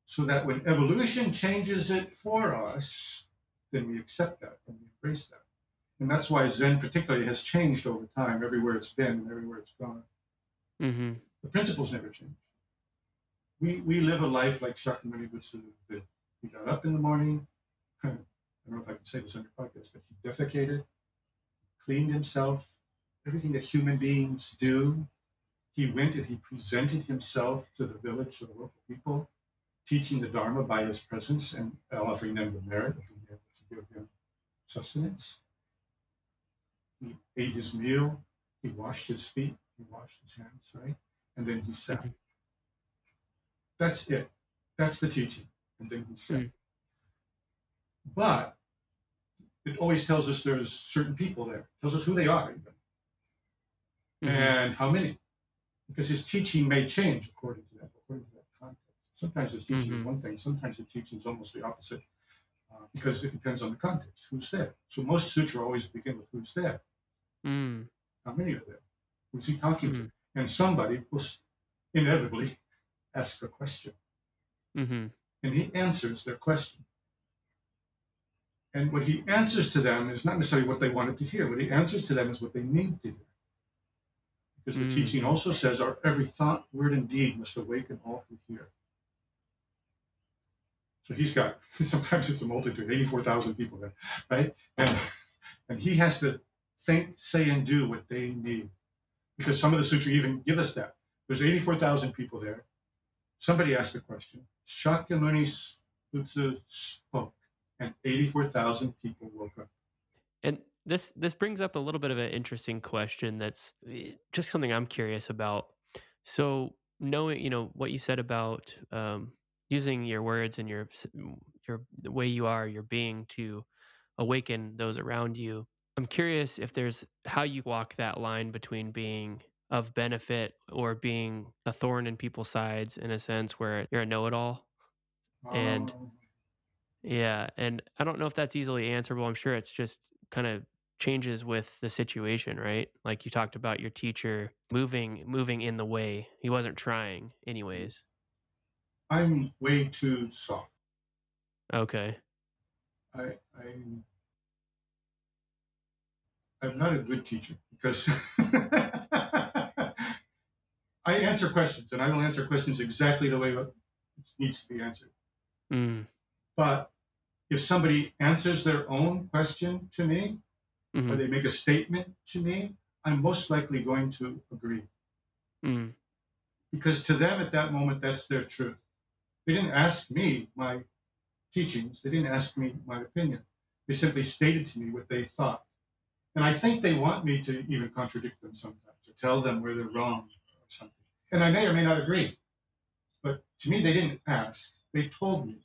so that when evolution changes it for us, then we accept that and we embrace that. And that's why Zen particularly has changed over time, everywhere it's been and everywhere it's gone. Mm-hmm. The principles never change. We, we live a life like Shakyamuni Butsu did. He got up in the morning. I don't know if I can say this on your podcast, but he defecated, cleaned himself, everything that human beings do. He went and he presented himself to the village, to the local people, teaching the Dharma by his presence and offering them the merit of being able to give them sustenance. He ate his meal, he washed his feet, he washed his hands, right? And then he sat. Mhm. That's it. That's the teaching. And then he sat. Mm. But it always tells us there's certain people there. tells us who they are, even, Mm-hmm. and how many. Because his teaching may change according to that, according to that context. Sometimes his teaching is Mhm. one thing, sometimes the teaching is almost the opposite. Uh, because it depends on the context, who's there. So most sutra always begin with who's there. Mm. How many are there? Who's he talking Mhm. to? And somebody will inevitably ask a question. Mm-hmm. and he answers their question. And what he answers to them is not necessarily what they wanted to hear. What he answers to them is what they need to hear. Because the Mm. teaching also says our every thought, word, and deed must awaken all who hear. So he's got sometimes it's a multitude, 84,000 people there, right? And and he has to think, say, and do what they need. Because some of the sutra even give us that. There's 84,000 people there. Somebody asked a question. Shakyamuni Butsu spoke, and 84,000 people woke up. And this this brings up a little bit of an interesting question. That's eh, just something I'm curious about. So knowing, you know, what you said about um, using your words and your your the way you are, your being to awaken those around you. I'm curious if there's how you walk that line between being of benefit or being a thorn in people's sides in a sense where you're a know-it-all. And- Um, Yeah, and I don't know if that's easily answerable. I'm sure it's just kind of changes with the situation, right? Like you talked about your teacher moving moving in the way. He wasn't trying anyways. I'm way too soft. Okay. I, I'm, I'm not a good teacher because I answer questions and I will answer questions exactly the way it needs to be answered. Mm. But if somebody answers their own question to me or hmm they make a statement to me, I'm most likely going to agree Mm. because to them at that moment, that's their truth. They didn't ask me my teachings, they didn't ask me my opinion. They simply stated to me what they thought. And I think they want me to even contradict them sometimes, to tell them where they're wrong or something. And I may or may not agree. But to me, they didn't ask, they told me.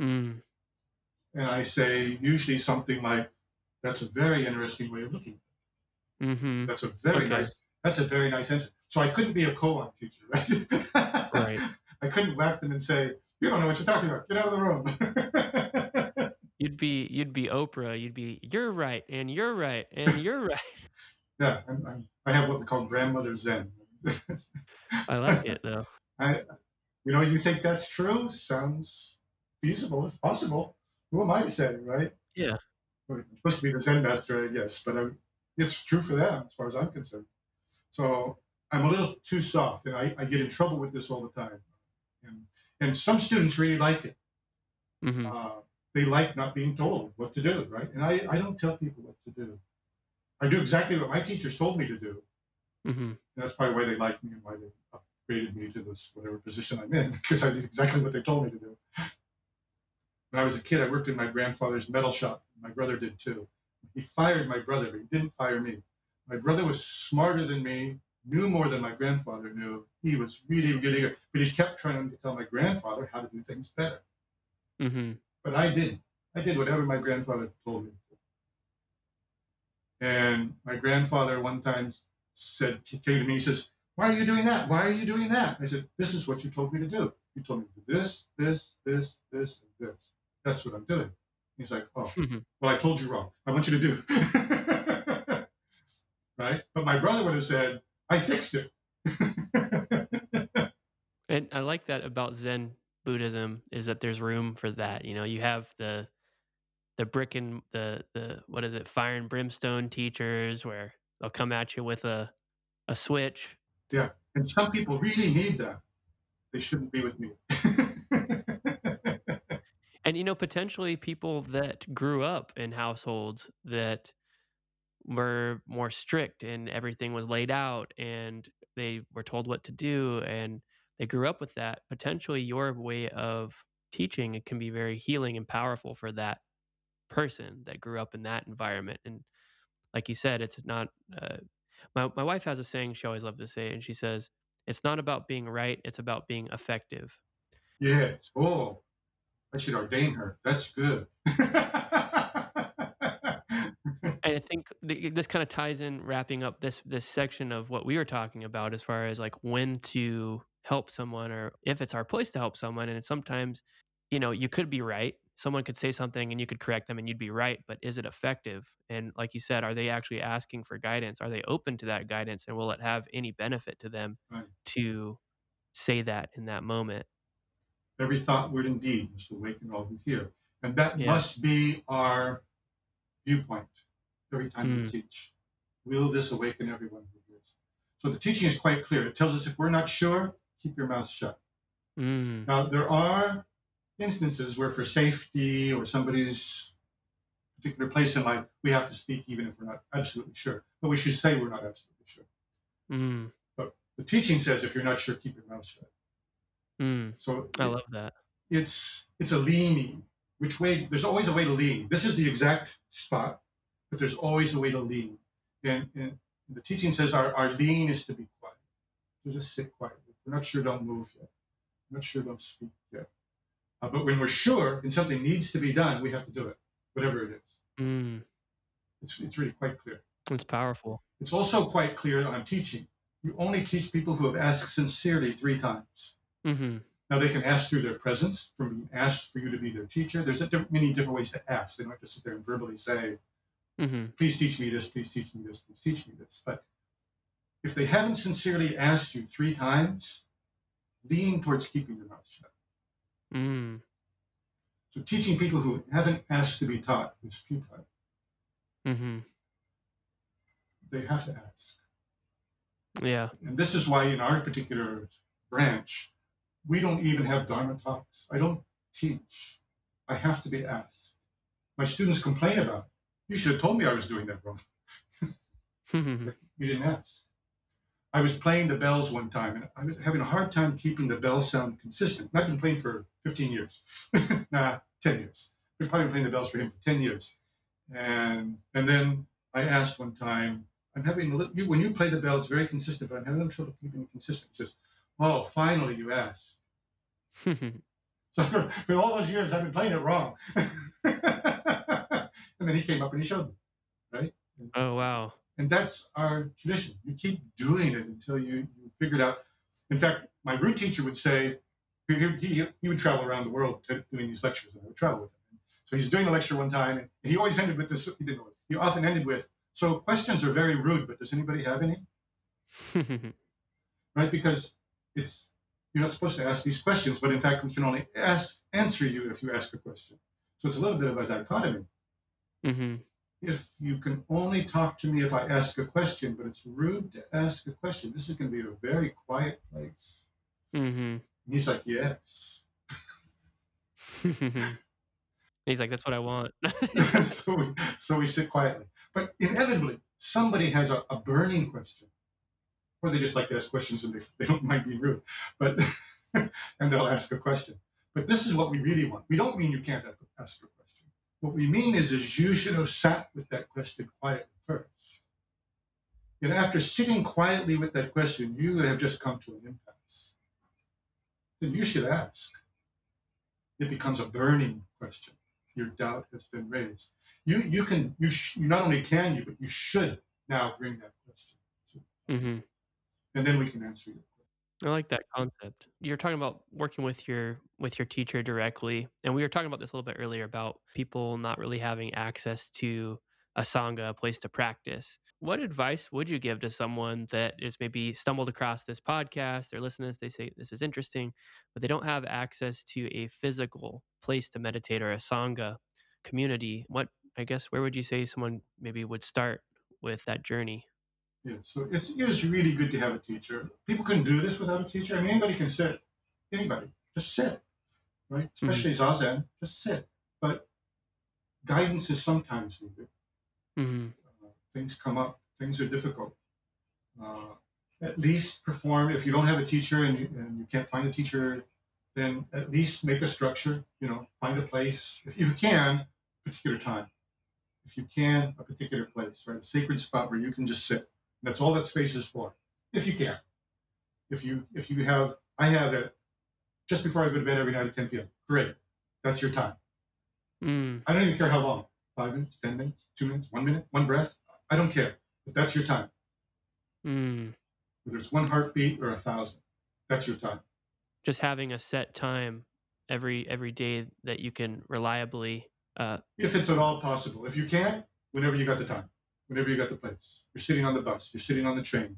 Mm. And I say usually something like, that's a very interesting way of looking. at it. hmm That's a very Okay. nice, that's a very nice answer. So I couldn't be a koan teacher, right? Right. I couldn't whack them and say, you don't know what you're talking about. Get out of the room. You'd be you'd be Oprah. You'd be you're right and you're right and you're right. yeah, I'm, I'm, I have what we call grandmother Zen. I like it though. I, you know, you think that's true? Sounds feasible. It's possible. Who am I to say, right? Yeah. I'm supposed to be the Zen master, I guess, but I, it's true for them as far as I'm concerned. So I'm a little too soft, and I, I get in trouble with this all the time. And, and some students really like it. hmm Uh, they like not being told what to do, right? And I, I don't tell people what to do. I do exactly what my teachers told me to do. hmm And that's probably why they like me and why they upgraded me to this whatever position I'm in because I did exactly what they told me to do. When I was a kid, I worked in my grandfather's metal shop. My brother did too. He fired my brother, but he didn't fire me. My brother was smarter than me, knew more than my grandfather knew. He was really, really good, but he kept trying to tell my grandfather how to do things better. Mm-hmm. But I didn't. I did whatever my grandfather told me. And my grandfather one time said, he came to me, he says, Why are you doing that? Why are you doing that? I said, This is what you told me to do. You told me to do this, this, this, this, and this. That's what I'm doing. He's like, Oh, Mm-hmm. well, I told you wrong. I want you to do. right? But my brother would have said, I fixed it. And I like that about Zen Buddhism is that there's room for that. You know, you have the the brick and the the what is it, fire and brimstone teachers where they'll come at you with a a switch. Yeah. And some people really need that. They shouldn't be with me. And you know, potentially people that grew up in households that were more strict and everything was laid out and they were told what to do and they grew up with that. Potentially your way of teaching it can be very healing and powerful for that person that grew up in that environment. And like you said, it's not uh, my my wife has a saying she always loves to say, and she says, "It's not about being right; it's about being effective." yes. Oh, I should ordain her. That's good. And I think th- this kind of ties in wrapping up this this section of what we were talking about as far as like when to help someone or if it's our place to help someone and sometimes you know you could be right someone could say something and you could correct them and you'd be right but is it effective and like you said are they actually asking for guidance are they open to that guidance and will it have any benefit to them Right. to say that in that moment Every thought, word, and deed must awaken all who hear. And that Yeah. must be our viewpoint every time we Mm. teach. Will this awaken everyone who hears? So the teaching is quite clear. It tells us if we're not sure, keep your mouth shut. mm, Now, there are instances where, for safety or somebody's particular place in life, we have to speak even if we're not absolutely sure. But we should say we're not absolutely sure. mm, The teaching says if you're not sure, keep your mouth shut. Mm. So i love that it's it's a leaning. Which way? There's always a way to lean. This is the exact spot, but there's always a way to lean. And, and the teaching says our, our lean is to be quiet. To just sit quietly. If we're not sure, don't move yet. We're not sure, don't speak yet. Uh, but when we're sure and something needs to be done, we have to do it, whatever it is. mm. It's, it's really quite clear. it's powerful It's also quite clear on teaching. You only teach people who have asked sincerely three times. Hmm Now they can ask through their presence, from being asked for you to be their teacher. There's diff- many different ways to ask. They don't have to sit there and verbally say, hmm please teach me this, please teach me this, please teach me this. But if they haven't sincerely asked you three times, lean towards keeping your mouth shut. mm. So teaching people who haven't asked to be taught is futile. hmm They have to ask. yeah And this is why in our particular branch, we don't even have Dharma talks. I don't teach. I have to be asked. My students complain about it. You should have told me I was doing that wrong. You didn't ask. I was playing the bells one time and I was having a hard time keeping the bell sound consistent. And I've been playing for 15 years. nah, 10 years. I've probably been playing the bells for him for 10 years. And and then I asked one time, I'm having a little, you, when you play the bell, it's very consistent, but I'm having a little trouble keeping it consistent. He says, Oh, finally you asked. So for, for all those years, I've been playing it wrong. and then he came up and he showed me, right? oh wow And that's our tradition. You keep doing it until you, you figure it out. In fact, my root teacher would say, he, he, he would travel around the world to, doing these lectures, and I would travel with him. So he's doing a lecture one time, and he always ended with this. He didn't know. He often ended with, "So questions are very rude, but does anybody have any?" Right? Because it's you're not supposed to ask these questions, but in fact, we can only ask answer you if you ask a question. So it's a little bit of a dichotomy. hmm if you can only talk to me if I ask a question, but it's rude to ask a question. This is going to be a very quiet place. hmm And he's like, yes. He's like, that's what I want. so, we, so we sit quietly. But inevitably, somebody has a, a burning question. Or they just like to ask questions and they, they don't mind being rude. But and they'll ask a question. But this is what we really want. We don't mean you can't ask, a question. What we mean is, is you should have sat with that question quietly first. And after sitting quietly with that question, you have just come to an impasse. Then you should ask. It becomes a burning question. Your doubt has been raised. You you can you, sh- not only can you, but you should now bring that question. Mm-hmm. And then we can answer your I like that concept. You're talking about working with your with your teacher directly, and we were talking about this a little bit earlier about people not really having access to a sangha, a place to practice. What advice would you give to someone that is maybe stumbled across this podcast? They're listening to this, they say this is interesting, but they don't have access to a physical place to meditate or a sangha community. What I guess where would you say someone maybe would start with that journey? Yeah, so it's, it is really good to have a teacher. People can do this without a teacher. I mean, anybody can sit. Anybody, just sit, right? Especially zazen, just sit. But guidance is sometimes needed. Mm-hmm. Uh, things come up. Things are difficult. Uh, at least perform. If you don't have a teacher and you, and you can't find a teacher, then at least make a structure. You know, find a place if you can, particular time. If you can, a particular place, right? A sacred spot where you can just sit. That's all that space is for, if you can. If you if you have, I have it just before I go to bed every night at 10 p.m. Great, that's your time. Mm. I don't even care how long, five minutes, ten minutes, two minutes, one minute, one breath. I don't care, but that's your time. Mm. Whether it's one heartbeat or a thousand, that's your time. Just having a set time every every day that you can reliably. Uh, If it's at all possible. If you can't, whenever you got the time, whenever you got the place. You're sitting on the bus, you're sitting on the train.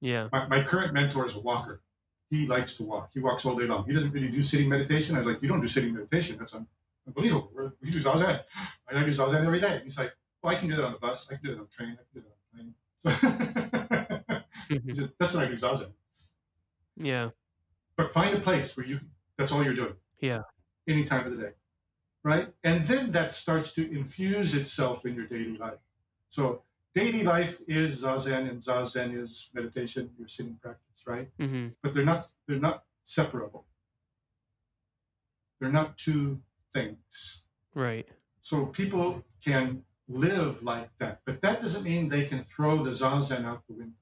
yeah. My, my current mentor is a walker. He likes to walk. He walks all day long. He doesn't really do sitting meditation. I was like, you don't do sitting meditation. That's unbelievable. We're, do zazen. And I do zazen every day. He's like, well, I can do that on the bus. I can do that on the train. I can do that on the plane. So he said, that's when I do zazen. Yeah. But find a place where you, that's all you're doing. Yeah. Any time of the day. Right? And then that starts to infuse itself in your daily life. So daily life is zazen and zazen is meditation, your sitting practice, right? hmm But they're not they're not separable. They're not two things. Right. So people can live like that, but that doesn't mean they can throw the zazen out the window.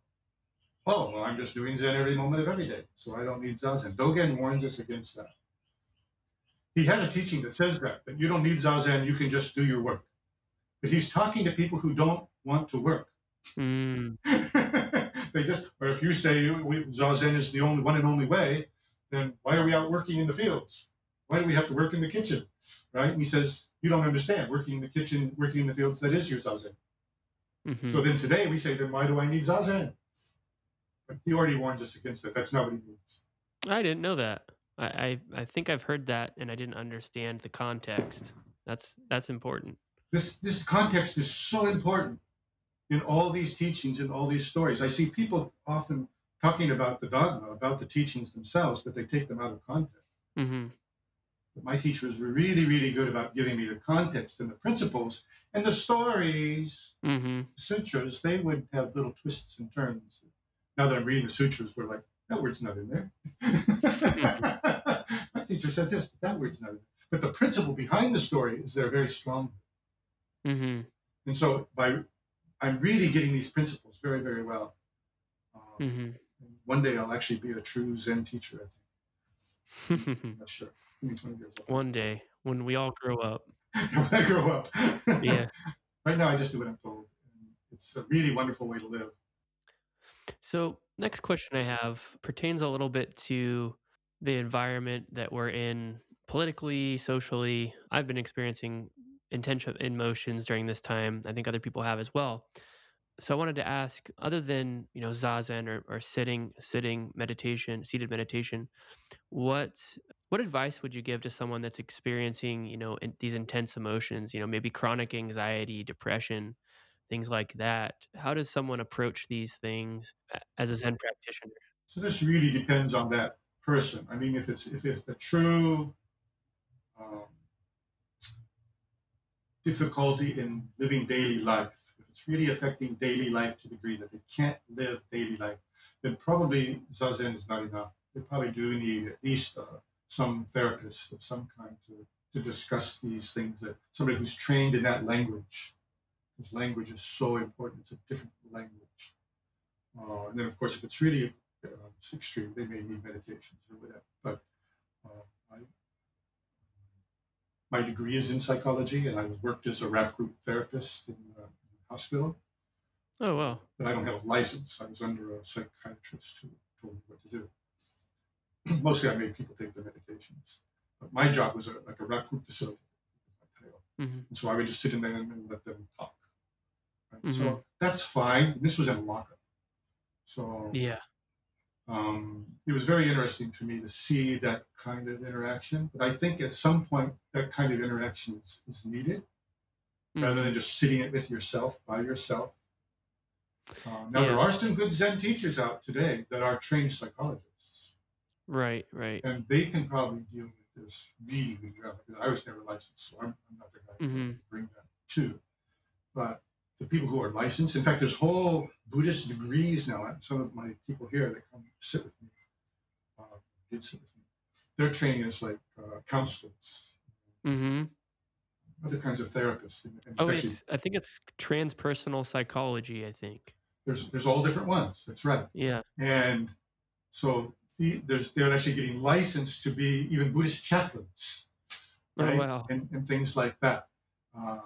Oh, well, I'm just doing Zen every moment of every day, so I don't need zazen. Dogen warns us against that. He has a teaching that says that, that you don't need zazen, you can just do your work. But he's talking to people who don't want to work. Mm. they just, or if you say we, zazen is the only one and only way, then why are we out working in the fields? Why do we have to work in the kitchen? Right? And he says, you don't understand. Working in the kitchen, working in the fields, that is your zazen. hmm So then today we say, then why do I need zazen? But he already warns us against that. That's not what he means. I didn't know that. I, I I think I've heard that, and I didn't understand the context. That's that's important. This this context is so important in all these teachings and all these stories. I see people often talking about the dogma, about the teachings themselves, but they take them out of context. hmm But my teachers were really, really good about giving me the context and the principles and the stories. hmm Sutras, they would have little twists and turns. Now that I'm reading the sutras, we're like, that word's not in there. my teacher said this, but that word's not in there. But the principle behind the story is they're very strong. Hmm And so by I'm really getting these principles very, very well. Um, hmm one day I'll actually be a true Zen teacher, I think. I'm not sure. Maybe 20 years old. One day when we all grow up. when I grow up. Yeah. right now, I just do what I'm told. And it's a really wonderful way to live. So, next question I have pertains a little bit to the environment that we're in politically, socially. I've been experiencing intense emotions during this time. I think other people have as well. So I wanted to ask, other than you know zazen or, or sitting, sitting meditation, seated meditation, what what advice would you give to someone that's experiencing you know in, these intense emotions? You know, maybe chronic anxiety, depression, things like that. How does someone approach these things as a Zen practitioner? So this really depends on that person. I mean, if it's if it's a true um, difficulty in living daily life, if it's really affecting daily life to the degree that they can't live daily life, then probably zazen is not enough. They probably do need at least uh, some therapist of some kind to to discuss these things that somebody who's trained in that language, because language is so important. It's a different language. Uh, and then, of course, if it's really uh, extreme, they may need medications or whatever. But uh, I, my degree is in psychology, and I worked as a rap group therapist in, uh, in a hospital. Oh wow! But I don't have a license. I was under a psychiatrist who told me what to do. Mostly, I made people take their medications. But my job was a, like a rap group facilitator. Mm-hmm. And so I would just sit in there and let them talk. Right? Mhm. So that's fine. This was in a lockup. So Yeah. Um, it was very interesting to me to see that kind of interaction. But I think at some point that kind of interaction is, is needed rather Mhm. than just sitting it with yourself by yourself. Uh, now there are some good Zen teachers out today that are trained psychologists, Right. Right. and they can probably deal with this really, really well. Because I was never licensed, so I'm, I'm not the guy Mhm. to bring that to. But the people who are licensed, in fact, there's whole Buddhist degrees now. Some of my people here that come sit with me, uh, did sit with me. They're training as like uh, counselors, Mm-hmm. other kinds of therapists. And, it's Oh, actually, it's. I think it's transpersonal psychology. I think. there's there's all different ones. That's right. Yeah. And so the, there's they're actually getting licensed to be even Buddhist chaplains, Oh right? wow. and, and things like that. Um,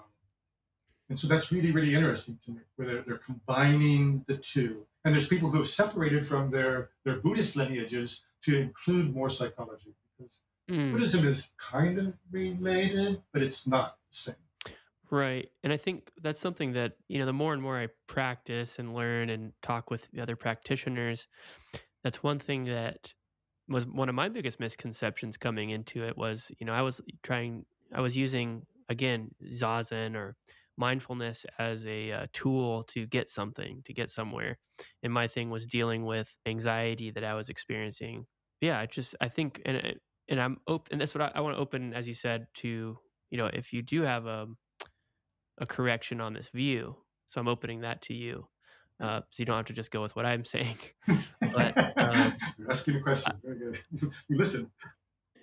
and so that's really really interesting to me, where they're, they're combining the two. And there's people who have separated from their their Buddhist lineages to include more psychology because Mm. Buddhism is kind of related, but it's not the same. Right. And I think that's something that, you know, the more and more I practice and learn and talk with the other practitioners, that's one thing that was one of my biggest misconceptions coming into it was, you know, I was trying, I was using, again, Zazen or mindfulness as a uh, tool to get something, to get somewhere. And my thing was dealing with anxiety that I was experiencing. Yeah, I just, I think, and, and I'm open, and that's what I, I want to open, as you said, to, you know, if you do have a, a correction on this view. So I'm opening that to you. Uh, so you don't have to just go with what I'm saying. But, um, asking a question. Very good. listen.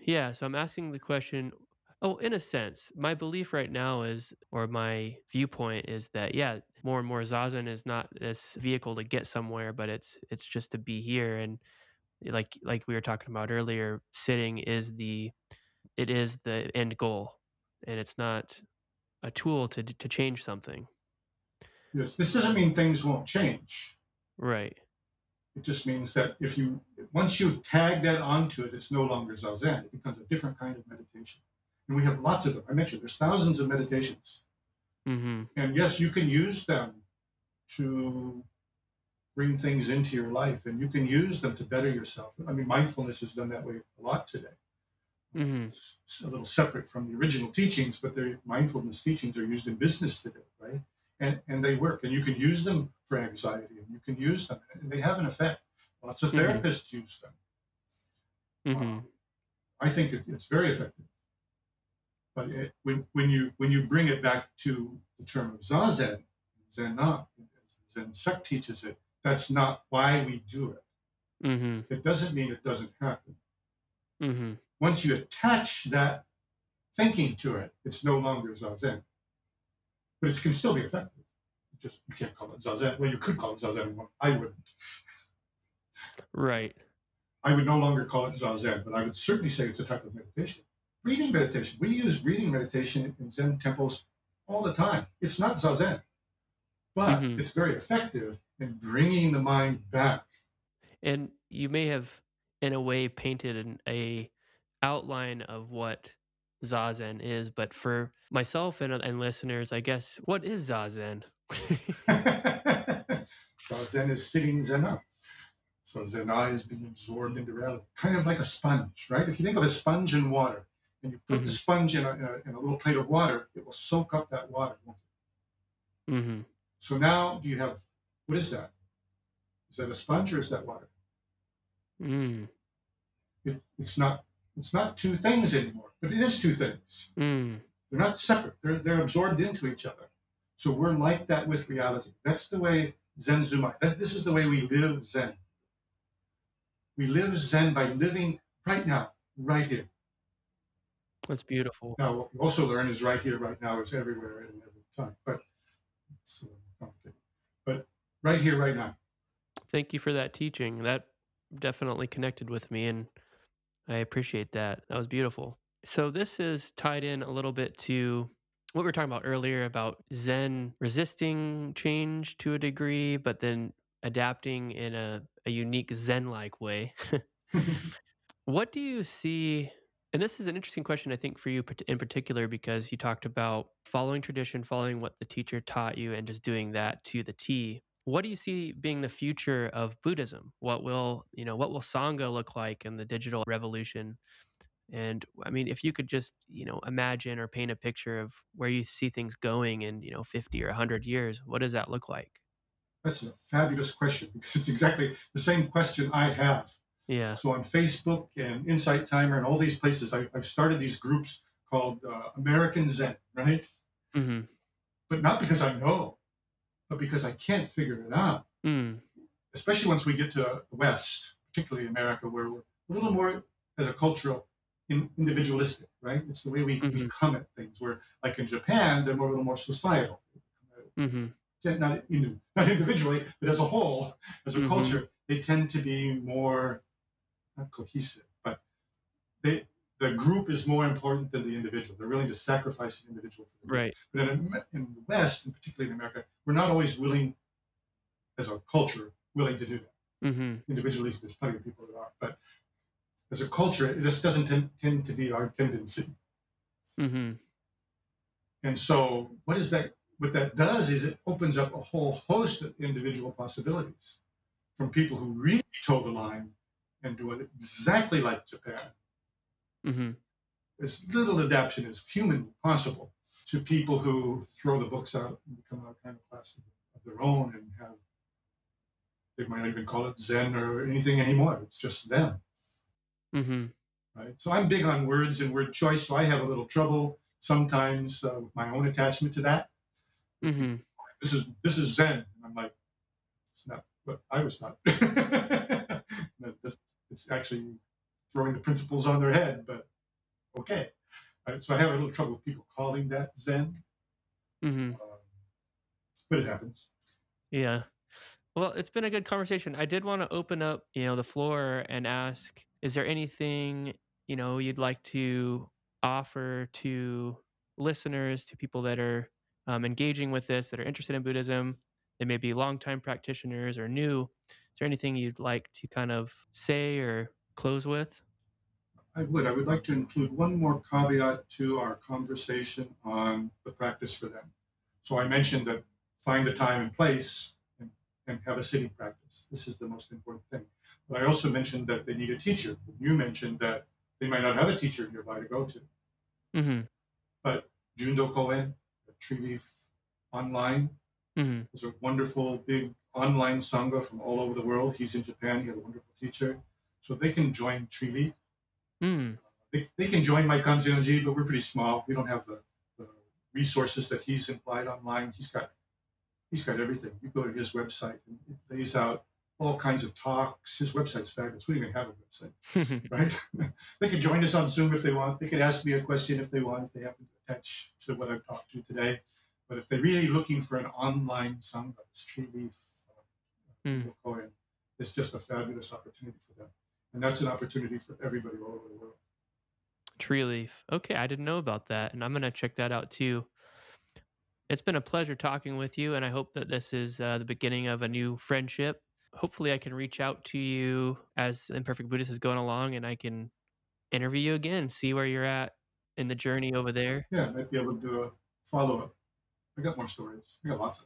yeah. So I'm asking the question. Oh, in a sense, my belief right now is, or my viewpoint is that, yeah, more and more zazen is not this vehicle to get somewhere, but it's it's just to be here. And eh, like like we were talking about earlier, sitting is the it is the end goal, and it's not a tool to to change something. Yes, this doesn't mean things won't change. Right. It just means that if you once you tag that onto it, it's no longer zazen. It becomes a different kind of meditation. And we have lots of them. I mentioned there's thousands of meditations. Mm-hmm. And yes, you can use them to bring things into your life and you can use them to better yourself. I mean, mindfulness is done that way a lot today. Mm-hmm. It's a little separate from the original teachings, but the mindfulness teachings are used in business today, right? And, and they work, and you can use them for anxiety, and you can use them, and they have an effect. Lots of Mhm. therapists use them. Mm-hmm. Um, I think it, it's very effective. But it, when, when you when you bring it back to the term of zazen, Zen not Zen sect teaches it. That's not why we do it. Mm-hmm. It doesn't mean it doesn't happen. Mm-hmm. Once you attach that thinking to it, it's no longer zazen. But it can still be effective. You just you can't call it zazen. Well, you could call it zazen. I wouldn't. Right. I would no longer call it zazen, but I would certainly say it's a type of meditation. Breathing meditation. We use breathing meditation in Zen temples all the time. It's not zazen, but Mhm. it's very effective in bringing the mind back. And you may have, in a way, painted an a outline of what zazen is, but for myself and, and listeners, I guess, what is zazen? zazen is sitting zen up. So zena is being absorbed into reality, kind of like a sponge, right? If you think of a sponge in water, and you put the Mhm. sponge in a, in, a, in a little plate of water, it will soak up that water. won't it? mm-hmm. So now, do you have what is that? Is that a sponge or is that water? Mm. It, it's not. It's not two things anymore, but it is two things. Mm. They're not separate. They're they're absorbed into each other. So we're like that with reality. That's the way Zen Zumai. That, this is the way we live Zen. We live Zen by living right now, right here. That's beautiful. Now, also learn is right here, right now, It's everywhere and every time. But it's uh, complicated. But right here, right now. Thank you for that teaching. That definitely connected with me, and I appreciate that. That was beautiful. So, this is tied in a little bit to what we were talking about earlier about Zen resisting change to a degree, but then adapting in a, a unique Zen like way. what do you see? And this is an interesting question, I think, for you in particular, because you talked about following tradition, following what the teacher taught you, and just doing that to the T. What do you see being the future of Buddhism? What will you know? What will Sangha look like in the digital revolution? And I mean, if you could just, you know, imagine or paint a picture of where you see things going in, you know, 50 or 100 years, what does that look like? That's a fabulous question because it's exactly the same question I have. Yeah. So on Facebook and Insight Timer and all these places, I, have started these groups called uh, American Zen, right? Mm-hmm. But not because I know, but because I can't figure it out. Mm. Especially once we get to the West, particularly America, where we're a little more as a cultural in, individualistic, right? It's the way we, mm-hmm. we come at things. Where, like in Japan, they're more, a little more societal. Mm-hmm. Not, not individually, but as a whole, as a Mhm. culture, they tend to be more not cohesive, but they the group is more important than the individual. They're willing to sacrifice an individual for the group. Right. But in, in the West, and particularly in America, we're not always willing, as a culture, willing to do that. Mm-hmm. Individually, there's plenty of people that are, but as a culture, it just doesn't tend, tend to be our tendency. Mm-hmm. And so, what is that? What that does is it opens up a whole host of individual possibilities from people who really toe the line and do it exactly like Japan. Mm-hmm. As little adaptation as humanly possible to people who throw the books out and become a kind of class of their own and have, they might not even call it Zen or anything anymore. It's just them. Mm-hmm. Right. So I'm big on words and word choice. So I have a little trouble sometimes uh, with my own attachment to that. Mm-hmm. This is this is Zen. And I'm like, it's not what I was not. it's actually throwing the principles on their head, but okay. Right, so I have a little trouble with people calling that Zen, Mm-hmm. um, but it happens. Yeah. Well, it's been a good conversation. I did want to open up, you know, the floor and ask, is there anything, you know, you'd like to offer to listeners, to people that are um, engaging with this, that are interested in Buddhism? They may be longtime practitioners or new. Is there anything you'd like to kind of say or close with? I would. I would like to include one more caveat to our conversation on the practice for them. So I mentioned that find the time and place and, and have a sitting practice. This is the most important thing. But I also mentioned that they need a teacher. You mentioned that they might not have a teacher nearby to go to. Mm-hmm. But Jundo Cohen, Tree Leaf Online, Mm-hmm. is a wonderful big online sangha from all over the world. He's in Japan. He had a wonderful teacher. So they can join Leaf. Mm. they, they can join my Kanzeonji, but we're pretty small. We don't have the, the resources that he's implied online. He's got he's got everything. You go to his website and it lays out all kinds of talks. His website's fabulous. We don't even have a website, right? they can join us on Zoom if they want. They can ask me a question if they want, if they happen to attach to what I've talked to today. But if they're really looking for an online sangha, it's Treeleaf, uh, Mm. It's just a fabulous opportunity for them. And that's an opportunity for everybody all over the world. Treeleaf. Okay, I didn't know about that, and I'm gonna check that out too. It's been a pleasure talking with you, and I hope that this is uh, the beginning of a new friendship. Hopefully, I can reach out to you as Imperfect Buddhist is going along, and I can interview you again, see where you're at in the journey over there. Yeah, I might be able to do a follow up. I got more stories. I got lots of.